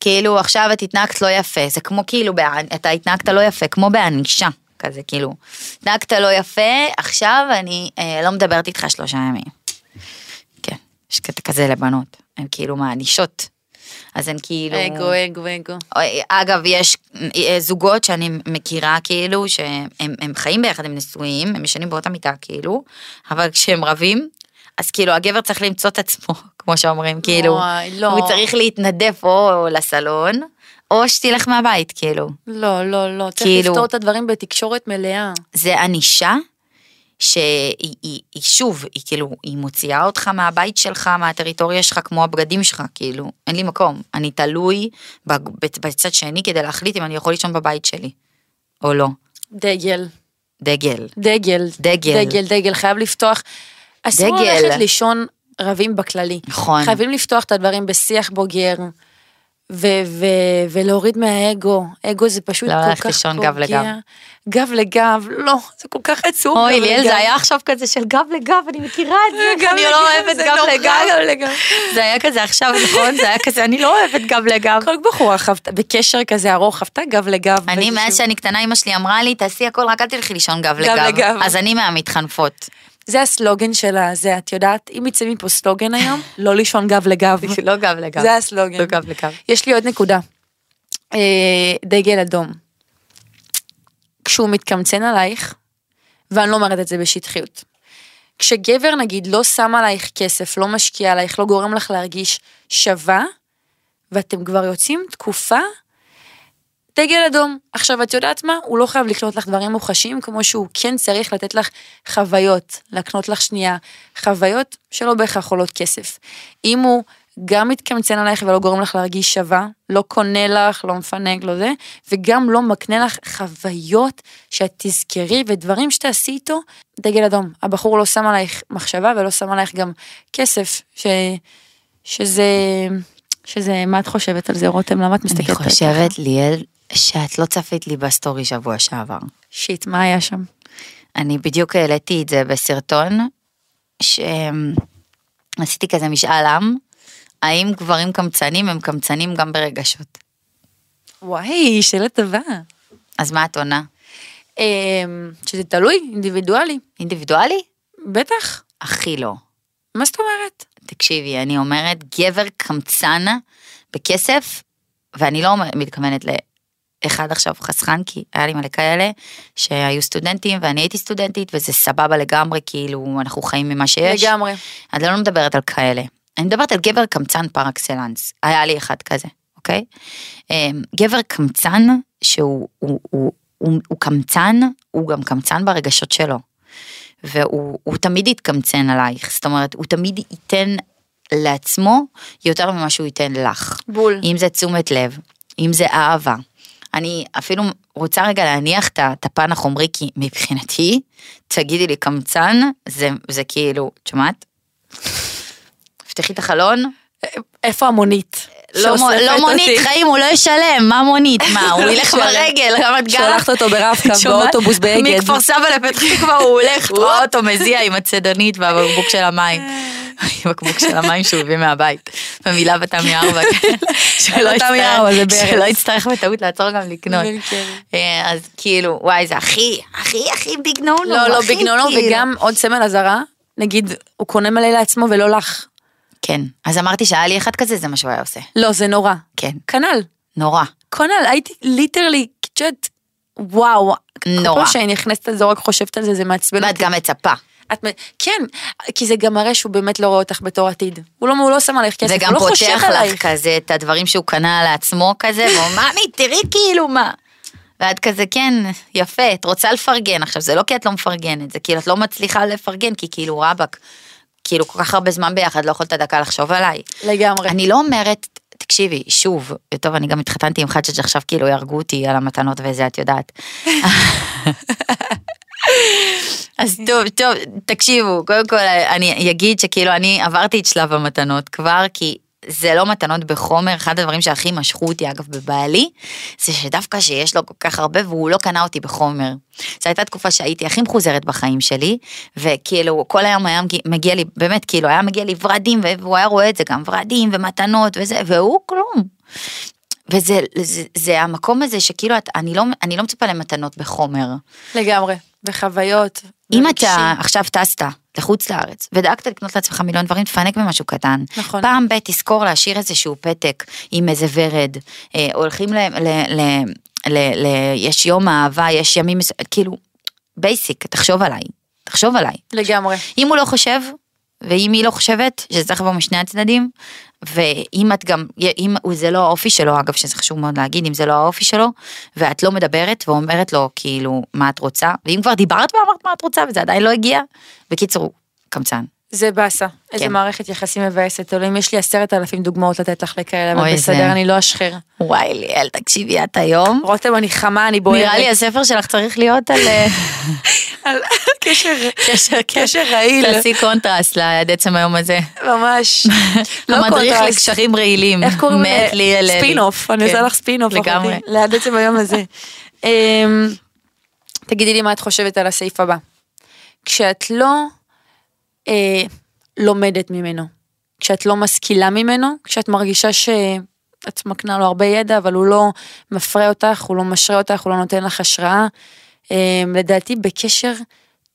כאילו עכשיו את התנהגת לא יפה, זה כמו כאילו, בענ- אתה התנהגת לא יפה, כמו בענישה, כזה כאילו, התנהגת לא יפה, עכשיו אני אה, לא מדברת איתך שלושה ימים. כן, יש קטע כזה לבנות, הן כאילו מענישות. אז הן כאילו... אגו, אגו, אגו. אגב, יש אה, זוגות שאני מכירה כאילו, שהם הם חיים ביחד, הם נשואים, הם ישנים באותה מיטה כאילו, אבל כשהם רבים, אז כאילו הגבר צריך למצוא את עצמו, (laughs) כמו שאומרים, כאילו, לא. הוא צריך להתנדף או לסלון, או שתלך מהבית, כאילו. לא, לא, לא. צריך כאילו- לפתור את הדברים בתקשורת מלאה. זה ענישה שהיא היא, היא שוב, היא כאילו, היא מוציאה אותך מהבית שלך, מהטריטוריה שלך, כמו הבגדים שלך, כאילו, אין לי מקום. אני תלוי בצד שני כדי להחליט אם אני יכול לישון בבית שלי, או לא. דגל. דגל. דגל. דגל. דגל, דגל. חייב לפתוח. אסור דגל. ללכת לישון רבים בכללי. נכון. חייבים לפתוח את הדברים בשיח בוגר. ו- ו- ולהוריד מהאגו, אגו זה פשוט לא כל ללכת כך לישון פוגע. גב לגב. גב לגב, לא, זה כל כך עצוב. אוי, ליאל. זה היה עכשיו כזה של גב לגב, אני מכירה את זה, גב אני לא אוהבת גב לגב. גב לגב. זה היה כזה עכשיו, נכון? זה היה כזה, אני לא אוהבת גב לגב. כל בחורה חוותה, בקשר כזה ארוך, חוותה גב לגב. אני, מאז שאני קטנה, אמא שלי אמרה לי, תעשי הכל, רק אל תלכי לישון גב גב לגב. לגב. אז אני מהמתחנפות. זה הסלוגן שלה, זה, את יודעת, אם יצא מפה סלוגן היום, (laughs) לא לישון גב לגב. (laughs) לא גב לגב. זה הסלוגן. לא גב לגב. יש לי עוד נקודה. אה, דגל אדום. כשהוא מתקמצן עלייך, ואני לא אומרת את זה בשטחיות. כשגבר נגיד לא שם עלייך כסף, לא משקיע עלייך, לא גורם לך להרגיש שווה, ואתם כבר יוצאים תקופה, דגל אדום. עכשיו את יודעת מה? הוא לא חייב לקנות לך דברים מוחשיים, כמו שהוא כן צריך לתת לך חוויות, להקנות לך שנייה חוויות שלא בהכרח עולות כסף. אם הוא גם מתקמצן עלייך ולא גורם לך להרגיש שווה, לא קונה לך, לא מפנק, לא זה, וגם לא מקנה לך חוויות שאת תזכרי ודברים שתעשי איתו, דגל אדום. הבחור לא שם עלייך מחשבה ולא שם עלייך גם כסף, ש... שזה... שזה, מה את חושבת על זה, רותם? למה את מסתכלת אני? חושבת, ליאל, שאת לא צפית לי ב story שבוע שעבר. shit, מה היה שם? אני בדיוק העליתי את זה בסרטון, שעשיתי כזה משאל עם, האם גברים קמצנים הם קמצנים גם ברגשות. וואי, שאלה טובה. אז מה את עונה? אמ, שזה תלוי, אינדיבידואלי. אינדיבידואלי? בטח. הכי לא. מה זאת אומרת? תקשיבי, אני אומרת, גבר קמצן בכסף, ואני לא מתכוונת לאחד עכשיו חסכן, כי היה לי מלא כאלה שהיו סטודנטים, ואני הייתי סטודנטית, וזה סבבה לגמרי, כאילו, אנחנו חיים ממה שיש. לגמרי. אני לא מדברת על כאלה. אני מדברת על גבר קמצן פר אקסלנס. היה לי אחד כזה, אוקיי? אמ, גבר קמצן שהוא הוא, הוא, הוא, הוא קמצן, הוא גם קמצן ברגשות שלו. והוא הוא תמיד יתקמצן עלייך, זאת אומרת, הוא תמיד ייתן לעצמו יותר ממה שהוא ייתן לך. בול. אם זה תשומת לב, אם זה אהבה. אני אפילו רוצה רגע להניח את הפן החומרי, כי מבחינתי, תגידי לי קמצן, זה, זה כאילו, את שומעת? פתחי את החלון, איפה המונית? לא, לא מונית? חיים, הוא לא ישלם, מה מונית? מה, הוא (laughs) ילך ברגל, רמת גן? שולחת אותו ברב-קו? באוטובוס באגד. מכפר סבא לפתח תקווה הוא הולך, רואה אותו מזיע עם הצידונית והבקבוק של המים. (laughs) עם בקבוק של המים שהוא הביא מהבית. במילה בתמי ארבע. (laughs) שלא יצטרך- ברז. שלא יצטרך בטעות לעצור גם לקנות. כן. אה, אז כאילו, וואי, זה הכי, הכי, הכי ביג נו נו. לא, לא ביג נו נו, כאילו. וגם עוד סמל אזהרה, נגיד, הוא קונה מלא לעצמו ולא לך. כן, אז אמרתי שהיה לי אחד כזה, זה מה שהוא היה עושה. לא, זה נורא. כן, כנ"ל. נורא. כנ"ל, הייתי ליטרלי, את יודעת, וואו. נורא. כל פעם שאני נכנסת לזה, רק חושבת על זה, זה מעצבן ואת אותי. גם מצפה. את כן, כי זה גם מראה שהוא באמת לא רואה אותך בתור עתיד. הוא לא, הוא לא שם עליך כסף, וגם הוא לא חושב פותח עלייך. לך כזה את הדברים שהוא קנה לעצמו כזה, ואומר, ממי, תראי כאילו מה. ואת כזה, כן, יפה, את רוצה לפרגן. עכשיו, זה לא כי את לא מפרגנת, זה כאילו את לא מצליחה לפרגן, כי כאילו רבאק, כאילו כל כך הרבה זמן ביחד, לא יכולת דקה לחשוב עליי. לגמרי. אני לא אומרת, תקשיבי, שוב, טוב, אני גם התחתנתי עם חדשת שעכשיו כאילו יהרגו אותי על המתנות וזה, את יודעת. אז (laughs) טוב, טוב, תקשיבו, קודם כל אני אגיד שכאילו אני עברתי את שלב המתנות כבר, כי זה לא מתנות בחומר, אחד הדברים שהכי משכו אותי אגב בבעלי, זה שדווקא שיש לו כל כך הרבה והוא לא קנה אותי בחומר. זו הייתה תקופה שהייתי הכי מחוזרת בחיים שלי, וכאילו כל היום היה מגיע, לי, באמת כאילו היה מגיע לי ורדים, והוא היה רואה את זה גם, ורדים ומתנות וזה, והוא כלום. וזה זה, זה המקום הזה שכאילו את, אני, לא, אני לא מצפה למתנות בחומר. לגמרי. וחוויות. אם ורגשי. אתה עכשיו טסת לחוץ לארץ ודאגת לקנות לעצמך מיליון דברים, תפנק במשהו קטן. נכון. פעם ב' תזכור להשאיר איזשהו פתק עם איזה ורד. אה, הולכים ל... ל, ל, ל, ל יש יום אהבה, יש ימים, כאילו, basic, תחשוב עליי. תחשוב עליי. לגמרי. אם הוא לא חושב, ואם היא לא חושבת, שזה צריך לבוא משני הצדדים, ואם את גם, אם זה לא האופי שלו, אגב, שזה חשוב מאוד להגיד, אם זה לא האופי שלו, ואת לא מדברת ואומרת לו, כאילו, מה את רוצה, ואם כבר דיברת ואמרת מה את רוצה, וזה עדיין לא הגיע, בקיצור, קמצן. זה באסה. איזה כן. מערכת יחסים מבאסת. אלוהים, יש לי עשרת אלפים דוגמאות לתת לך לכאלה, אבל בסדר, זה- אני לא אשחר. וואי, ליאל, תקשיבי, את היום, רותם, אני חמה, אני בוערת. נראה לי הספר שלך צריך להיות על אה, (laughs) על קשר, קשר, קשר רעיל. תעשי קונטרסט לעד עצם היום הזה. ממש. (laughs) לא המדריך. לקשרים רעילים. איך קוראים מת ליאל לוי. ספין אוף, אני כן. עושה לך ספין אוף. לגמרי. ליד עצם היום הזה. (laughs) אמ, תגידי לי מה את חושבת על הסעיף הבא. כשאת לא אה, לומדת ממנו, כשאת לא משכילה ממנו, כשאת מרגישה שאת מקנה לו הרבה ידע, אבל הוא לא מפרה אותך, הוא לא משרה אותך, הוא לא נותן לך השראה. אה, לדעתי בקשר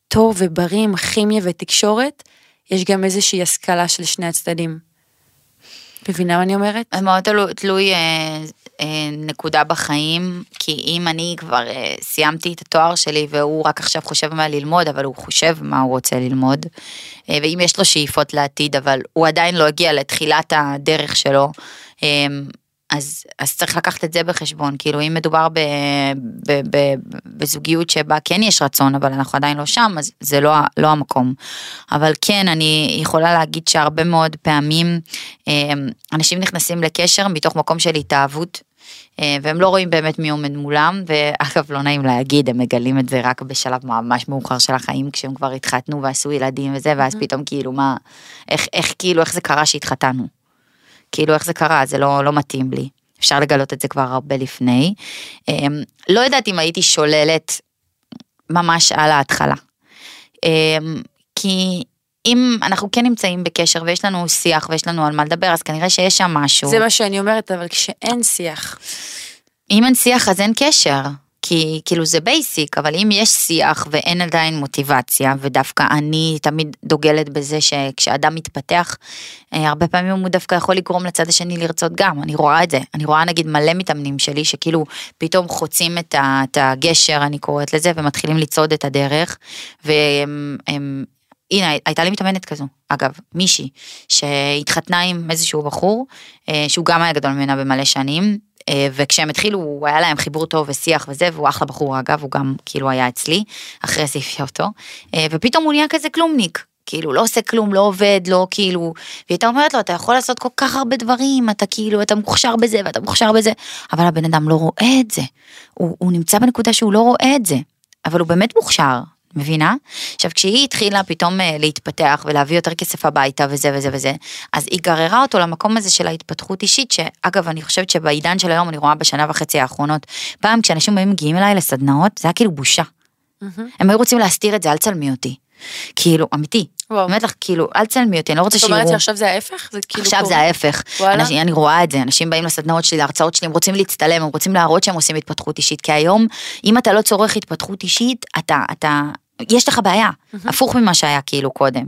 טוב ובריא עם כימיה ותקשורת, יש גם איזושהי השכלה של שני הצדדים. מבינה מה אני אומרת? מאוד תלוי, תלוי אה, אה, נקודה בחיים, כי אם אני כבר אה, סיימתי את התואר שלי והוא רק עכשיו חושב מה ללמוד, אבל הוא חושב מה הוא רוצה ללמוד, אה, ואם יש לו שאיפות לעתיד, אבל הוא עדיין לא הגיע לתחילת הדרך שלו, אה, אז, אז צריך לקחת את זה בחשבון, כאילו אם מדובר ב, ב, ב, בזוגיות שבה כן יש רצון, אבל אנחנו עדיין לא שם, אז זה לא, לא המקום. אבל כן, אני יכולה להגיד שהרבה מאוד פעמים אה, אנשים נכנסים לקשר מתוך מקום של התאהבות. אה, והם לא רואים באמת מי עומד מולם, ואגב לא נעים להגיד, הם מגלים את זה רק בשלב ממש מאוחר של החיים, כשהם כבר התחתנו ועשו ילדים וזה, ואז פתאום כאילו מה, איך, איך כאילו, איך זה קרה שהתחתנו. כאילו איך זה קרה, זה לא, לא מתאים לי. אפשר לגלות את זה כבר הרבה לפני. אמ, לא יודעת אם הייתי שוללת ממש על ההתחלה. אמ, כי אם אנחנו כן נמצאים בקשר ויש לנו שיח ויש לנו על מה לדבר, אז כנראה שיש שם משהו. זה מה שאני אומרת, אבל כשאין שיח, אם אין שיח אז אין קשר. כי כאילו זה בייסיק, אבל אם יש שיח ואין עדיין מוטיבציה, ודווקא אני תמיד דוגלת בזה שכשאדם מתפתח, אה, הרבה פעמים הוא דווקא יכול לגרום לצד השני לרצות גם, אני רואה את זה, אני רואה נגיד מלא מתאמנים שלי שכאילו פתאום חוצים את, הגשר, אני קוראת לזה, ומתחילים לצעוד את הדרך, והם... הנה, הייתה לי מתאמנת כזו, אגב, מישהי, שהתחתנה עם איזשהו בחור, אה, שהוא גם היה גדול ממנה במלא שנים, אה, וכשהם התחילו, הוא היה להם חיבור טוב ושיח וזה, והוא אחלה בחור אגב, הוא גם כאילו היה אצלי, אחרי זה הפיע אותו, אה, ופתאום הוא נהיה כזה כלומניק. כאילו, לא עושה כלום, לא עובד, לא כאילו, והיא הייתה אומרת לו, אתה יכול לעשות כל כך הרבה דברים, אתה כאילו, אתה מוכשר בזה ואתה מוכשר בזה, אבל הבן אדם לא רואה את זה. הוא, הוא נמצא בנקודה שהוא לא רואה את זה, אבל הוא באמת מוכשר, מבינה? עכשיו, כשהיא התחילה פתאום אה, להתפתח ולהביא יותר כסף הביתה וזה וזה וזה, אז היא גררה אותו למקום הזה של ההתפתחות אישית, שאגב, אני חושבת שבעידן של היום, אני רואה בשנה וחצי האחרונות, פעם כשאנשים היו מגיעים אליי לסדנאות, זה היה כאילו בושה. הם היו רוצים להסתיר את זה, אל תצלמי אותי. כאילו, אמיתי. וואו. באמת לך, כאילו, אל תצלמי אותי, אני לא רוצה זאת אומרת שיראו. שעכשיו זה ההפך? זה כאילו עכשיו קורה? זה ההפך. אנשים, אני רואה את זה, אנשים באים לסדנאות שלי, להרצאות שלי, הם רוצים להצטלם, הם רוצים להראות שהם עושים התפתחות אישית, כי היום, אם אתה לא צורך התפתחות אישית, אתה, אתה, יש לך בעיה, הפוך ממה שהיה כאילו קודם.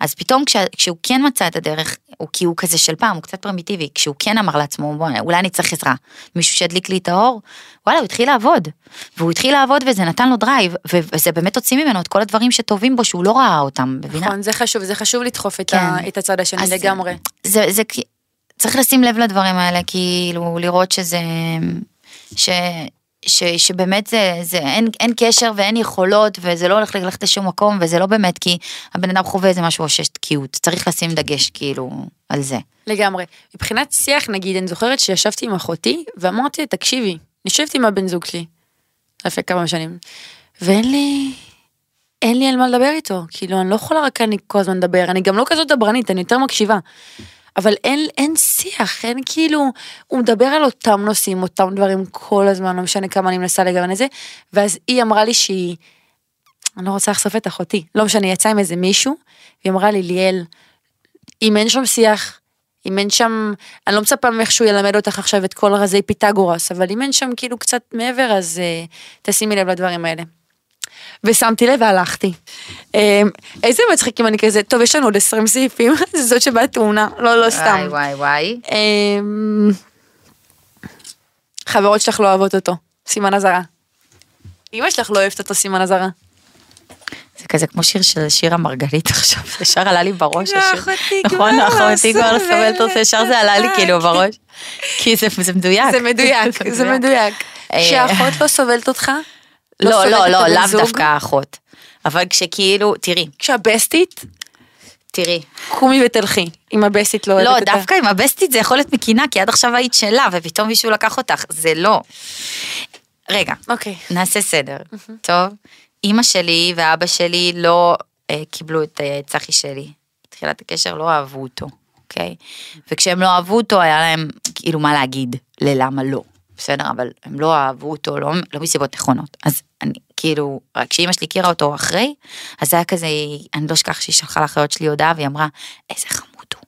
אז פתאום כש, כשהוא כן מצא את הדרך, הוא כי הוא כזה של פעם, הוא קצת פרימיטיבי, כשהוא כן אמר לעצמו, בוא, אולי אני צריך עזרה, מישהו שידליק לי את האור, וואלה, הוא התחיל לעבוד. והוא התחיל לעבוד וזה נתן לו drive, וזה באמת הוציא ממנו את כל הדברים שטובים בו שהוא לא ראה אותם, מבינה? נכון, זה חשוב, זה חשוב לדחוף את, כן. ה, את הצד השני לגמרי. זה, זה, כי- צריך לשים לב לדברים האלה, כאילו, לראות שזה, ש, ש, שבאמת זה, זה אין, אין קשר ואין יכולות, וזה לא הולך ללכת לשום מקום, וזה לא באמת כי הבן אדם חווה איזה משהו או שיש תקיעות, צריך לשים דגש, כאילו, על זה. לגמרי. מבחינת שיח, נגיד, אני זוכרת שישבתי עם אחותי, ואמרתי לה, תקשיבי, יושבת עם הבן זוג שלי, לפני כמה שנים, ואין לי, אין לי על מה לדבר איתו, כאילו, אני לא יכולה רק אני כל הזמן לדבר, אני גם לא כזאת דברנית, אני יותר מקשיבה. אבל אין, אין שיח, אין כאילו, הוא מדבר על אותם נושאים, אותם דברים כל הזמן, לא משנה כמה אני מנסה לגוון את זה, ואז היא אמרה לי שהיא, אני לא רוצה לחשוף את אחותי, לא משנה, היא יצאה עם איזה מישהו, והיא אמרה לי, ליאל, אם אין שם שיח, אם אין שם, אני לא מצפה ממך שהוא ילמד אותך עכשיו את כל רזי פיתגורס, אבל אם אין שם כאילו קצת מעבר, אז uh, תשימי לב לדברים האלה. ושמתי לב והלכתי. Um, איזה מצחיק אם אני כזה, טוב, יש לנו עוד 20 סעיפים, (laughs) זה זאת שבתאונה, לא, לא סתם. וואי וואי. Um, חברות שלך לא אוהבות אותו, סימן אזהרה. אמא שלך לא אוהבת אותו, סימן אזהרה. זה כזה כמו שיר של שירה מרגלית (laughs) עכשיו, ישר עלה לי בראש (laughs) השיר. נכון, אחותי כבר סובלת. אותי, ישר זה עלה לי כאילו בראש. כי זה זה מדויק. זה מדויק, זה מדויק. אה, כשאחות לא סובלת אותך, לא, לא, לא, הבן לאו זוג, דווקא האחות. אבל כשכאילו, תראי, כשהבסטית, תראי. קומי ותלכי, אם הבסטית לא אוהבת לא, אותה. דווקא עם הבסטית זה יכול להיות מקינה, כי עד עכשיו היית שלה, ופתאום מישהו לקח אותך, זה לא. רגע, אוקיי. נעשה סדר, טוב? אימא שלי ואבא שלי לא אה, קיבלו את אה, צחי שלי. תחילת הקשר לא אהבו אותו, אוקיי? וכשהם לא אהבו אותו, היה להם כאילו מה להגיד ללמה לא. בסדר, אבל הם לא אהבו אותו, לא, לא מסיבות נכונות. אז אני, כאילו, רק כשאימא שלי הכירה אותו אחרי, אז זה היה כזה, אני לא אשכח שהיא שלחה לאחיות שלי הודעה, והיא אמרה, איזה חמוד הוא.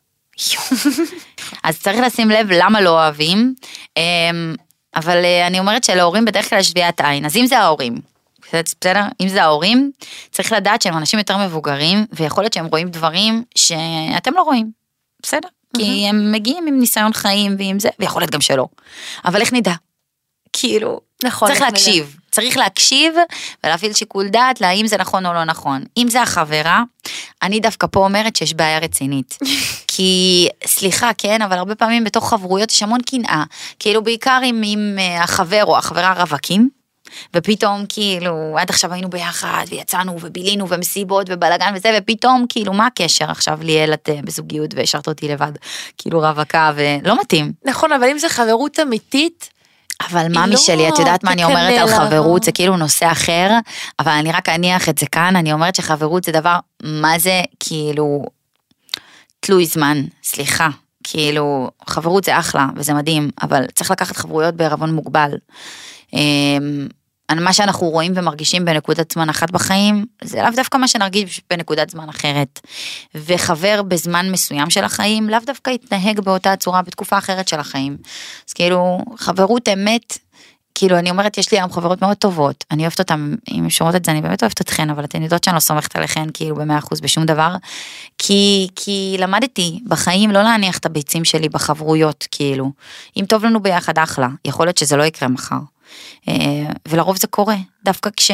(laughs) אז צריך לשים לב למה לא אוהבים, אמ, אבל אה, אני אומרת שלהורים בדרך כלל יש שביעת עין, אז אם זה ההורים, בסדר? אם זה ההורים, צריך לדעת שהם אנשים יותר מבוגרים, ויכול להיות שהם רואים דברים שאתם לא רואים, בסדר? כי הם מגיעים עם ניסיון חיים ועם זה, ויכול להיות גם שלא. אבל איך נדע? כאילו, נכון, צריך? להקשיב. צריך להקשיב ולהפעיל שיקול דעת להאם זה נכון או לא נכון. אם זה החברה, אני דווקא פה אומרת שיש בעיה רצינית. (laughs) כי, סליחה, כן, אבל הרבה פעמים בתוך חברויות יש המון קנאה. כאילו בעיקר עם, עם אה, החבר או החברה רווקים. ופתאום כאילו עד עכשיו היינו ביחד ויצאנו ובילינו ומסיבות ובלאגן וזה ופתאום כאילו מה הקשר עכשיו ליאל את אה, בזוגיות והשארת אותי לבד כאילו רווקה ולא מתאים. נכון, אבל אם זה חברות אמיתית, אבל היא ממי לא שלי, את יודעת מה אני אומרת על. חברות, זה כאילו נושא אחר, אבל אני רק אניח את זה כאן, אני אומרת שחברות זה דבר, מה זה כאילו, תלוי זמן, סליחה, כאילו, חברות זה אחלה וזה מדהים, אבל צריך לקחת חברויות בערבון מוגבל. מה שאנחנו רואים ומרגישים בנקודת זמן אחת בחיים, זה לאו דווקא מה שנרגיש בנקודת זמן אחרת. וחבר בזמן מסוים של החיים, לאו דווקא יתנהג באותה צורה בתקופה אחרת של החיים. אז כאילו, חברות אמת, כאילו אני אומרת, יש לי היום חברות מאוד טובות, אני אוהבת אותן, אם שומעות את זה, אני באמת אוהבת אתכן, אבל אתן יודעות שאני לא סומכת עליכן כאילו במאה אחוז בשום דבר, כי, כי למדתי בחיים לא להניח את הביצים שלי בחברויות, כאילו. אם טוב לנו ביחד, אחלה, יכול להיות שזה לא יקרה מחר. אה, ולרוב זה קורה, דווקא כש...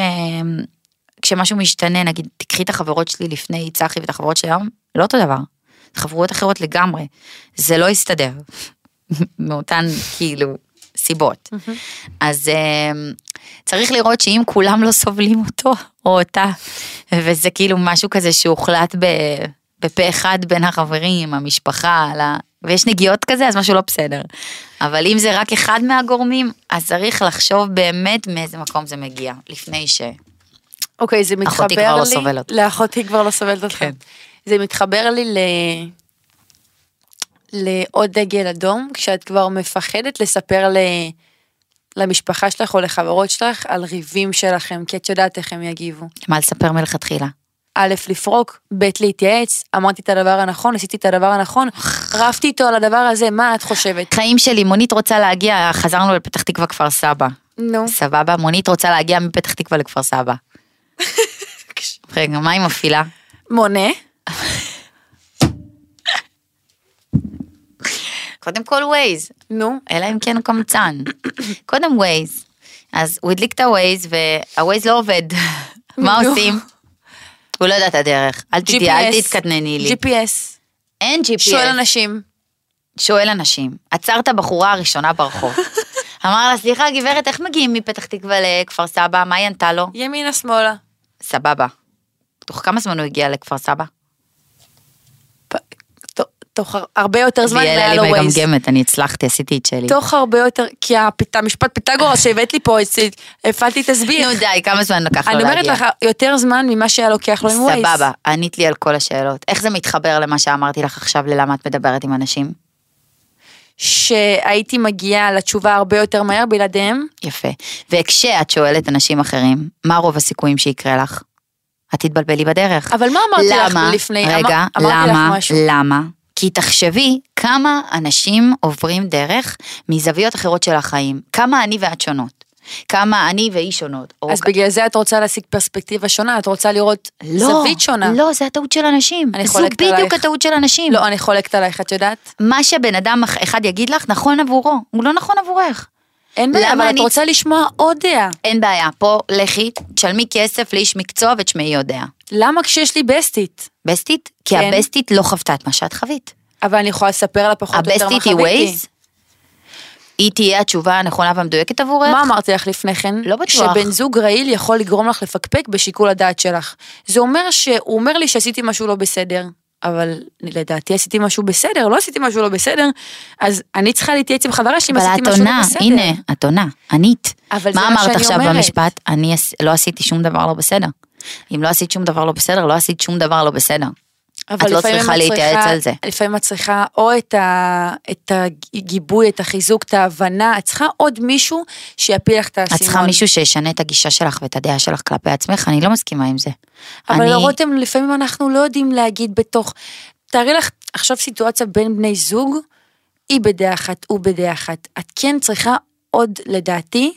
כשמשהו משתנה, נגיד, תקחי את החברות שלי לפני צחי ואת החברות שלי היום, לא אותו דבר. חברויות אחרות לגמרי. זה לא יסתדר. (laughs) מאותן, כאילו, סיבות. אז אה, צריך לראות שאם כולם לא סובלים אותו או אותה, וזה כאילו משהו כזה שהוחלט ב, בפה אחד בין החברים, המשפחה, ויש נגיעות כזה, אז משהו לא בסדר. אבל אם זה רק אחד מהגורמים, אז צריך לחשוב באמת מאיזה מקום זה מגיע, לפני ש... אוקיי, זה מתחבר אחותי לי... כבר לא סובלת. לאחותי כבר לא סובלת אותך. כן. זה מתחבר לי ל... לעוד דגל אדום, כשאת כבר מפחדת לספר ל... למשפחה שלך או לחברות שלך על ריבים שלכם, כי את יודעת איך הם יגיבו. מה לספר מלכתחילה? א', לפרוק, ב', להתייעץ, אמרתי את הדבר הנכון, עשיתי את הדבר הנכון, רבתי איתו על הדבר הזה, מה את חושבת? חיים שלי, מונית רוצה להגיע, חזרנו לפתח תקווה כפר סבא. נו. סבבה, מונית רוצה להגיע מפתח תקווה לכפר סבא. (laughs) רגע, מה היא מפעילה? מונה, קודם כל ווייז, נו, אלא אם כן הוא קמצן. קודם ווייז. אז הוא הדליק את הווייז והווייז לא עובד. מה. עושים? הוא לא יודע את הדרך. אל תדעי, אל. תתקטנני לי. GPS, אין GPS. שואל אנשים, שואל אנשים. עצר את הבחורה הראשונה ברחוב. (laughs) אמר לה, סליחה גברת, איך מגיעים מפתח תקווה לכפר סבא? מה היא ענתה לו? ימינה שמאלה. סבבה. תוך כמה זמן הוא הגיע לכפר סבא? תוך הר- הרבה יותר זמן והיא העלה לו ווייז. מגמגמת, אני הצלחתי, עשיתי את שלי. תוך הרבה יותר, כי המשפט פיתגורס שהבאת לי פה, הפעלתי תסביר. נו די, כמה זמן לקח לו אני להגיע? אומרת לך, יותר זמן ממה שהיה לוקח לו עם ווייז. סבבה, ענית לי על כל השאלות. איך זה מתחבר למה שאמרתי לך עכשיו, ללמה את מדברת עם אנשים? שהייתי מגיעה לתשובה הרבה יותר מהר בלעדיהם. יפה. וכשאת שואלת אנשים אחרים, מה רוב הסיכויים שיקרה לך? את תתבלבלי בדרך. אבל מה אמרתי לך למה? לפני? רגע, אמר- אמרתי לך למה? משהו. למה? כי תחשבי כמה אנשים עוברים דרך מזוויות אחרות של החיים. כמה אני ואת שונות. כמה אני והיא שונות. או אז כ- בגלל זה את רוצה להשיג פרספקטיבה שונה, את רוצה לראות לא, זווית שונה. לא, זה הטעות של אנשים. אני זו חולקת בדיוק עלייך. הטעות של אנשים. לא, אני חולקת עלייך, את יודעת? מה שבן אדם אח- אחד יגיד לך, נכון עבורו, הוא לא נכון עבורך. אין בעיה, אבל את אני- רוצה לשמוע עוד דעה. אין בעיה, פה לכי, תשלמי כסף לאיש מקצוע ותשמעי יודע. למה כשיש לי בסטית? בסטית? כי כן. הבסטית לא חוותה את מה שאת חווית. אבל אני יכולה לספר לה פחות או יותר מה הבסטית היא חוויתי. ווייז? היא תהיה התשובה הנכונה והמדויקת עבורך? מה אמרתי לך לפני כן? לא בטוח. שבן זוג רעיל יכול לגרום לך לפקפק בשיקול הדעת שלך. זה אומר שהוא אומר לי שעשיתי משהו לא בסדר, אבל לדעתי עשיתי משהו בסדר, לא עשיתי משהו לא בסדר, אז אני צריכה להתייעץ עם חברה שלי אם אבל עשיתי את משהו לא עונה, בסדר. הנה, את עונה, ענית. אבל זה מה מה אמרת עכשיו אומרת. במשפט? אני לא עשיתי שום דבר לא בסדר. אם לא עשית שום דבר לא בסדר, לא עשית שום דבר לא בסדר. אבל את לא צריכה להתייעץ על זה. לפעמים את צריכה או את, ה, את הגיבוי, את החיזוק, את ההבנה, את צריכה עוד מישהו שיפיל לך את האסימון. את צריכה מישהו שישנה את הגישה שלך ואת הדעה שלך כלפי עצמך, אני לא מסכימה עם זה. אבל אני- רותם, לפעמים אנחנו לא יודעים להגיד בתוך... תארי לך עכשיו סיטואציה בין בני זוג, היא בדעה אחת, הוא בדעה אחת. את כן צריכה עוד, לדעתי,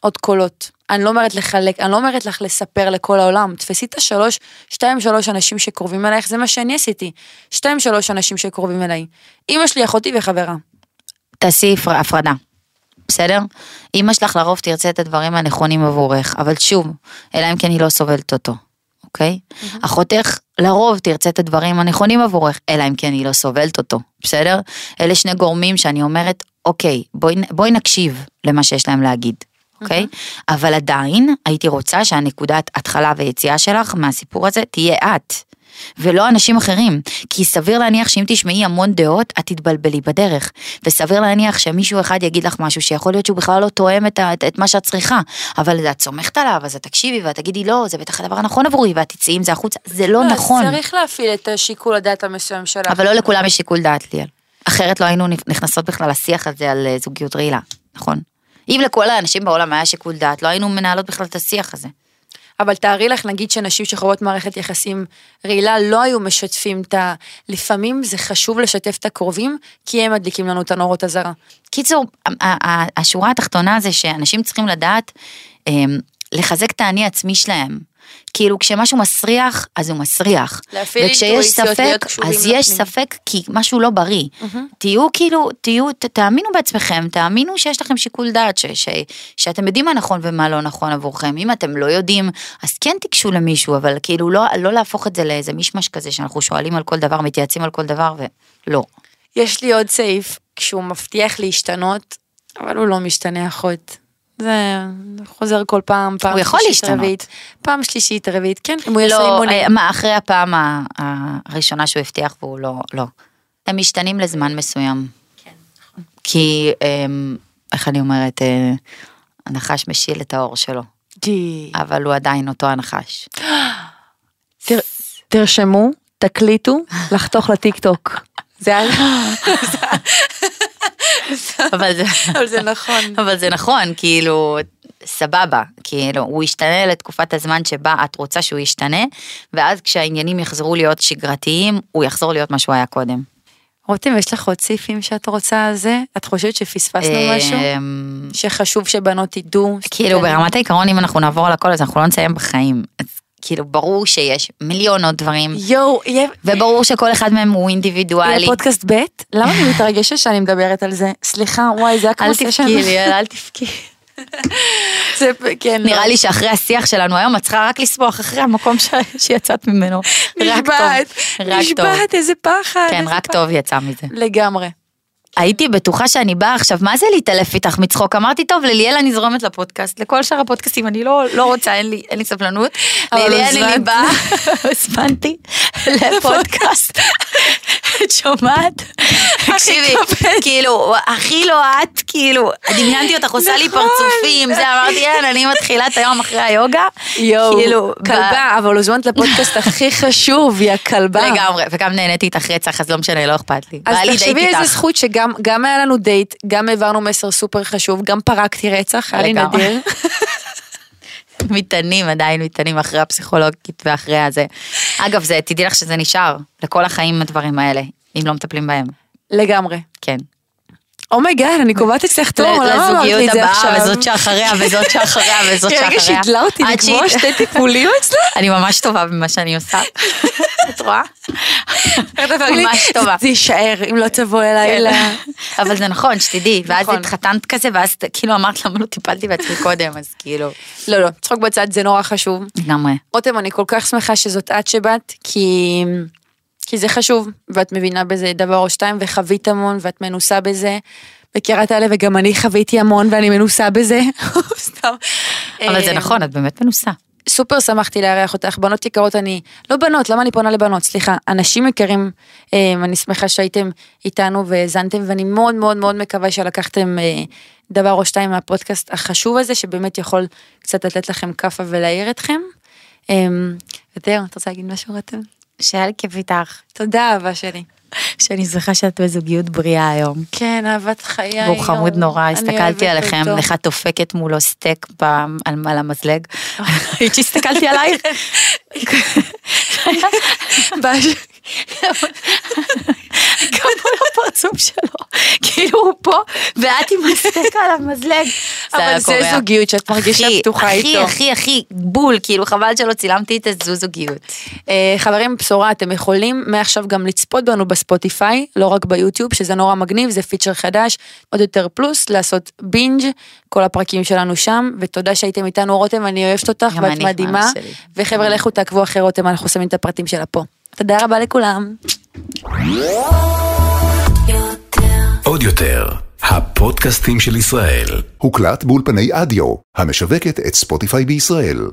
עוד קולות. אני לא אומרת לחלק, אני לא אומרת לך לספר לכל העולם. תפסי את השלוש, שתיים שלוש אנשים שקרובים אלייך, זה מה שאני עשיתי. שתיים שלוש אנשים שקרובים אליי. אמא שלי, אחותי וחברה. תעשי הפר- הפרדה, בסדר? אמא שלך לרוב תרצה את הדברים הנכונים עבורך, אבל שוב, אלא אם כן היא לא סובלת אותו, אוקיי? אחותך לרוב תרצה את הדברים הנכונים עבורך, אלא אם כן היא לא סובלת אותו, בסדר? אלה שני גורמים שאני אומרת, אוקיי, בואי, בואי נקשיב למה שיש להם להגיד. אוקיי? אבל עדיין הייתי רוצה שהנקודת התחלה ויציאה שלך מהסיפור הזה תהיה את. ולא אנשים אחרים, כי סביר להניח שאם תשמעי המון דעות, את תתבלבלי בדרך. וסביר להניח שמישהו אחד יגיד לך משהו שיכול להיות שהוא בכלל לא תואם את, את, את מה שאת צריכה, אבל את סומכת עליו, אז את תקשיבי ואת תגידי לא, זה בטח הדבר הנכון עבורי, ואת תצאי עם זה החוצה, זה לא נכון. אז צריך להפעיל את השיקול הדעת המסוים שלך. אבל לא לכולם יש שיקול דעת ליאל. אחרת לא היינו נכנסות בכלל לשיח הזה על אה, זוגיות רעילה, נכון? אם לכל האנשים בעולם היה שיקול דעת, לא היינו מנהלות בכלל את השיח הזה. אבל תארי לך, נגיד שנשים שחוות מערכת יחסים רעילה לא היו משתפים את ה... לפעמים זה חשוב לשתף את הקרובים, כי הם מדליקים לנו את הנורות אזהרה. קיצור, השורה התחתונה זה שאנשים צריכים לדעת אמ, לחזק את האני העצמי שלהם. כאילו כשמשהו מסריח, אז הוא מסריח. וכשיש ספק, אז יש. ספק כי משהו לא בריא. תהיו כאילו, תהיו, ת- תאמינו בעצמכם, תאמינו שיש לכם שיקול דעת, ש, ש, שאתם יודעים מה נכון ומה לא נכון עבורכם. אם אתם לא יודעים, אז כן תיגשו למישהו, אבל כאילו לא, לא להפוך את זה לאיזה מישמש כזה שאנחנו שואלים על כל דבר, מתייעצים על כל דבר, ולא. יש לי עוד סעיף, כשהוא מבטיח להשתנות, אבל הוא לא משתנה אחות. זה חוזר כל פעם, פעם הוא יכול שלישית. רביעית, פעם שלישית, רביעית, כן, אם הוא יעשה לא, אימונים. אה, מה, אחרי הפעם הראשונה שהוא הבטיח והוא לא, לא. הם משתנים לזמן מסוים. כי, אמ, איך אני אומרת, אה, הנחש משיל את האור שלו. אבל הוא עדיין אותו הנחש. תר- תרשמו, תקליטו, לחתוך היה... אבל זה, (laughs) אבל זה נכון. אבל זה נכון, כאילו, סבבה, כאילו, הוא ישתנה לתקופת הזמן שבה את רוצה שהוא ישתנה, ואז כשהעניינים יחזרו להיות שגרתיים, הוא יחזור להיות מה שהוא היה קודם. רותם, יש לך עוד סעיפים שאת רוצה על זה? את חושבת שפספסנו משהו? אמ, שחשוב שבנות ידעו? כאילו? ברמת העיקרון אם אנחנו נעבור על הכל אז אנחנו לא נסיים בחיים. אז כאילו ברור שיש מיליון עוד דברים, יואו, יהיה... וברור שכל אחד מהם הוא אינדיבידואלי. יהיה פודקאסט ב'? למה אני מתרגשת שאני מדברת על זה? סליחה, וואי, זה היה כמו אל סשן. תבכי לי, אל תבכי. (laughs) זה, כן, לא. נראה לי שאחרי השיח שלנו היום את צריכה רק לשמוח אחרי המקום שיצאת ממנו. נשבעת. נשבעת, איזה פחד. כן, רק. טוב יצא מזה. לגמרי. הייתי בטוחה שאני באה עכשיו, מה זה להתעלף איתך מצחוק? אמרתי, טוב, לליאל אני זורמת לפודקאסט, לכל שאר הפודקאסטים אני לא, לא רוצה, אין לי, אין לי סבלנות. לליאל אני. באה, (laughs) הזמנתי לפודקאסט. את שומעת? תקשיבי, כאילו, הכי לא את, כאילו, דמיינתי אותך עושה לי נכון. פרצופים, זה אמרתי, אין, אני מתחילה את היום אחרי היוגה. יואו, כאילו, כלבה, אבל הוזמנת לפודקאסט הכי חשוב, יא כלבה. לגמרי, וגם נהניתי איתך רצח, אז לא משנה, לא אכפת לי. אז תחשבי איזה. זכות שגם גם היה לנו דייט, גם העברנו מסר סופר חשוב, גם פרקתי רצח, היה לי. נדיר. (laughs) מטענים, עדיין מטענים אחרי הפסיכולוגית ואחרי הזה. אגב, זה, תדעי לך שזה נשאר לכל החיים הדברים האלה, אם לא מטפלים בהם. לגמרי. כן. oh my God, אני קובעת אצלך תור, למה אמרת לי לזוגיות את זה עכשיו? הבאה, וזאת שאחריה, וזאת שאחריה, וזאת שאחריה. רגע שידלה אותי לקבוע שתי טיפולים אצלה. אני ממש טובה במה שאני עושה. (laughs) את רואה? (laughs) ממש טובה. זה יישאר אם לא תבוא אליי ל... (laughs) אבל זה נכון, שתדעי, ואז נכון. התחתנת כזה, ואז כאילו אמרת למה לא טיפלתי בעצמי קודם, אז כאילו, לא, לא, צחוק בצד זה נורא חשוב. לגמרי. רותם, אני כל כך שמחה שזאת את שבאת, כי... כי זה חשוב, ואת מבינה בזה דבר או שתיים, וחווית המון, ואת מנוסה בזה. מכירה את האלה, וגם אני חוויתי המון, ואני מנוסה בזה. (laughs) סתם. אבל זה אה, נכון, את באמת מנוסה. סופר שמחתי לארח אותך, בנות יקרות אני, לא בנות, למה אני פונה לבנות? סליחה, אנשים יקרים, אה, אני שמחה שהייתם איתנו והאזנתם, ואני מאוד מאוד מאוד מקווה שלקחתם אה, דבר או שתיים מהפודקאסט החשוב הזה, שבאמת יכול קצת לתת לכם כאפה ולהעיר אתכם. אה, וזהו, את רוצה להגיד משהו רותם? שהיה לי כיף איתך, תודה אהבה שלי. שאני שמחה שאת בזוגיות בריאה היום. כן, אהבת חיי. והוא חמוד נורא, הסתכלתי עליכם, את דופקת מולו סטייק ב- על המזלג. ראית (laughs) שהסתכלתי עלייך? (laughs) (laughs) גם מול הפרצוף שלו, כאילו הוא פה, ואת עם הסטייק על המזלג. אבל זה. זוגיות שאת מרגישה הכי, פתוחה הכי, איתו. הכי, הכי, בול, כאילו חבל שלא צילמתי את הזו זוגיות. אה, חברים, בשורה, אתם יכולים מעכשיו גם לצפות בנו בספוטיפיי, לא רק ביוטיוב, שזה נורא מגניב, זה פיצ'ר חדש, עוד יותר פלוס, לעשות בינג', כל הפרקים שלנו שם, ותודה שהייתם איתנו רותם, אני אוהבת אותך, ואת מדהימה. וחבר'ה, לכו תעקבו אחרי רותם, אנחנו שמים את הפרטים שלה פה. תודה רבה לכולם. עוד יותר, הפודקאסטים של ישראל. הוקלט באולפני אדיו, המשווקת את ספוטיפיי בישראל.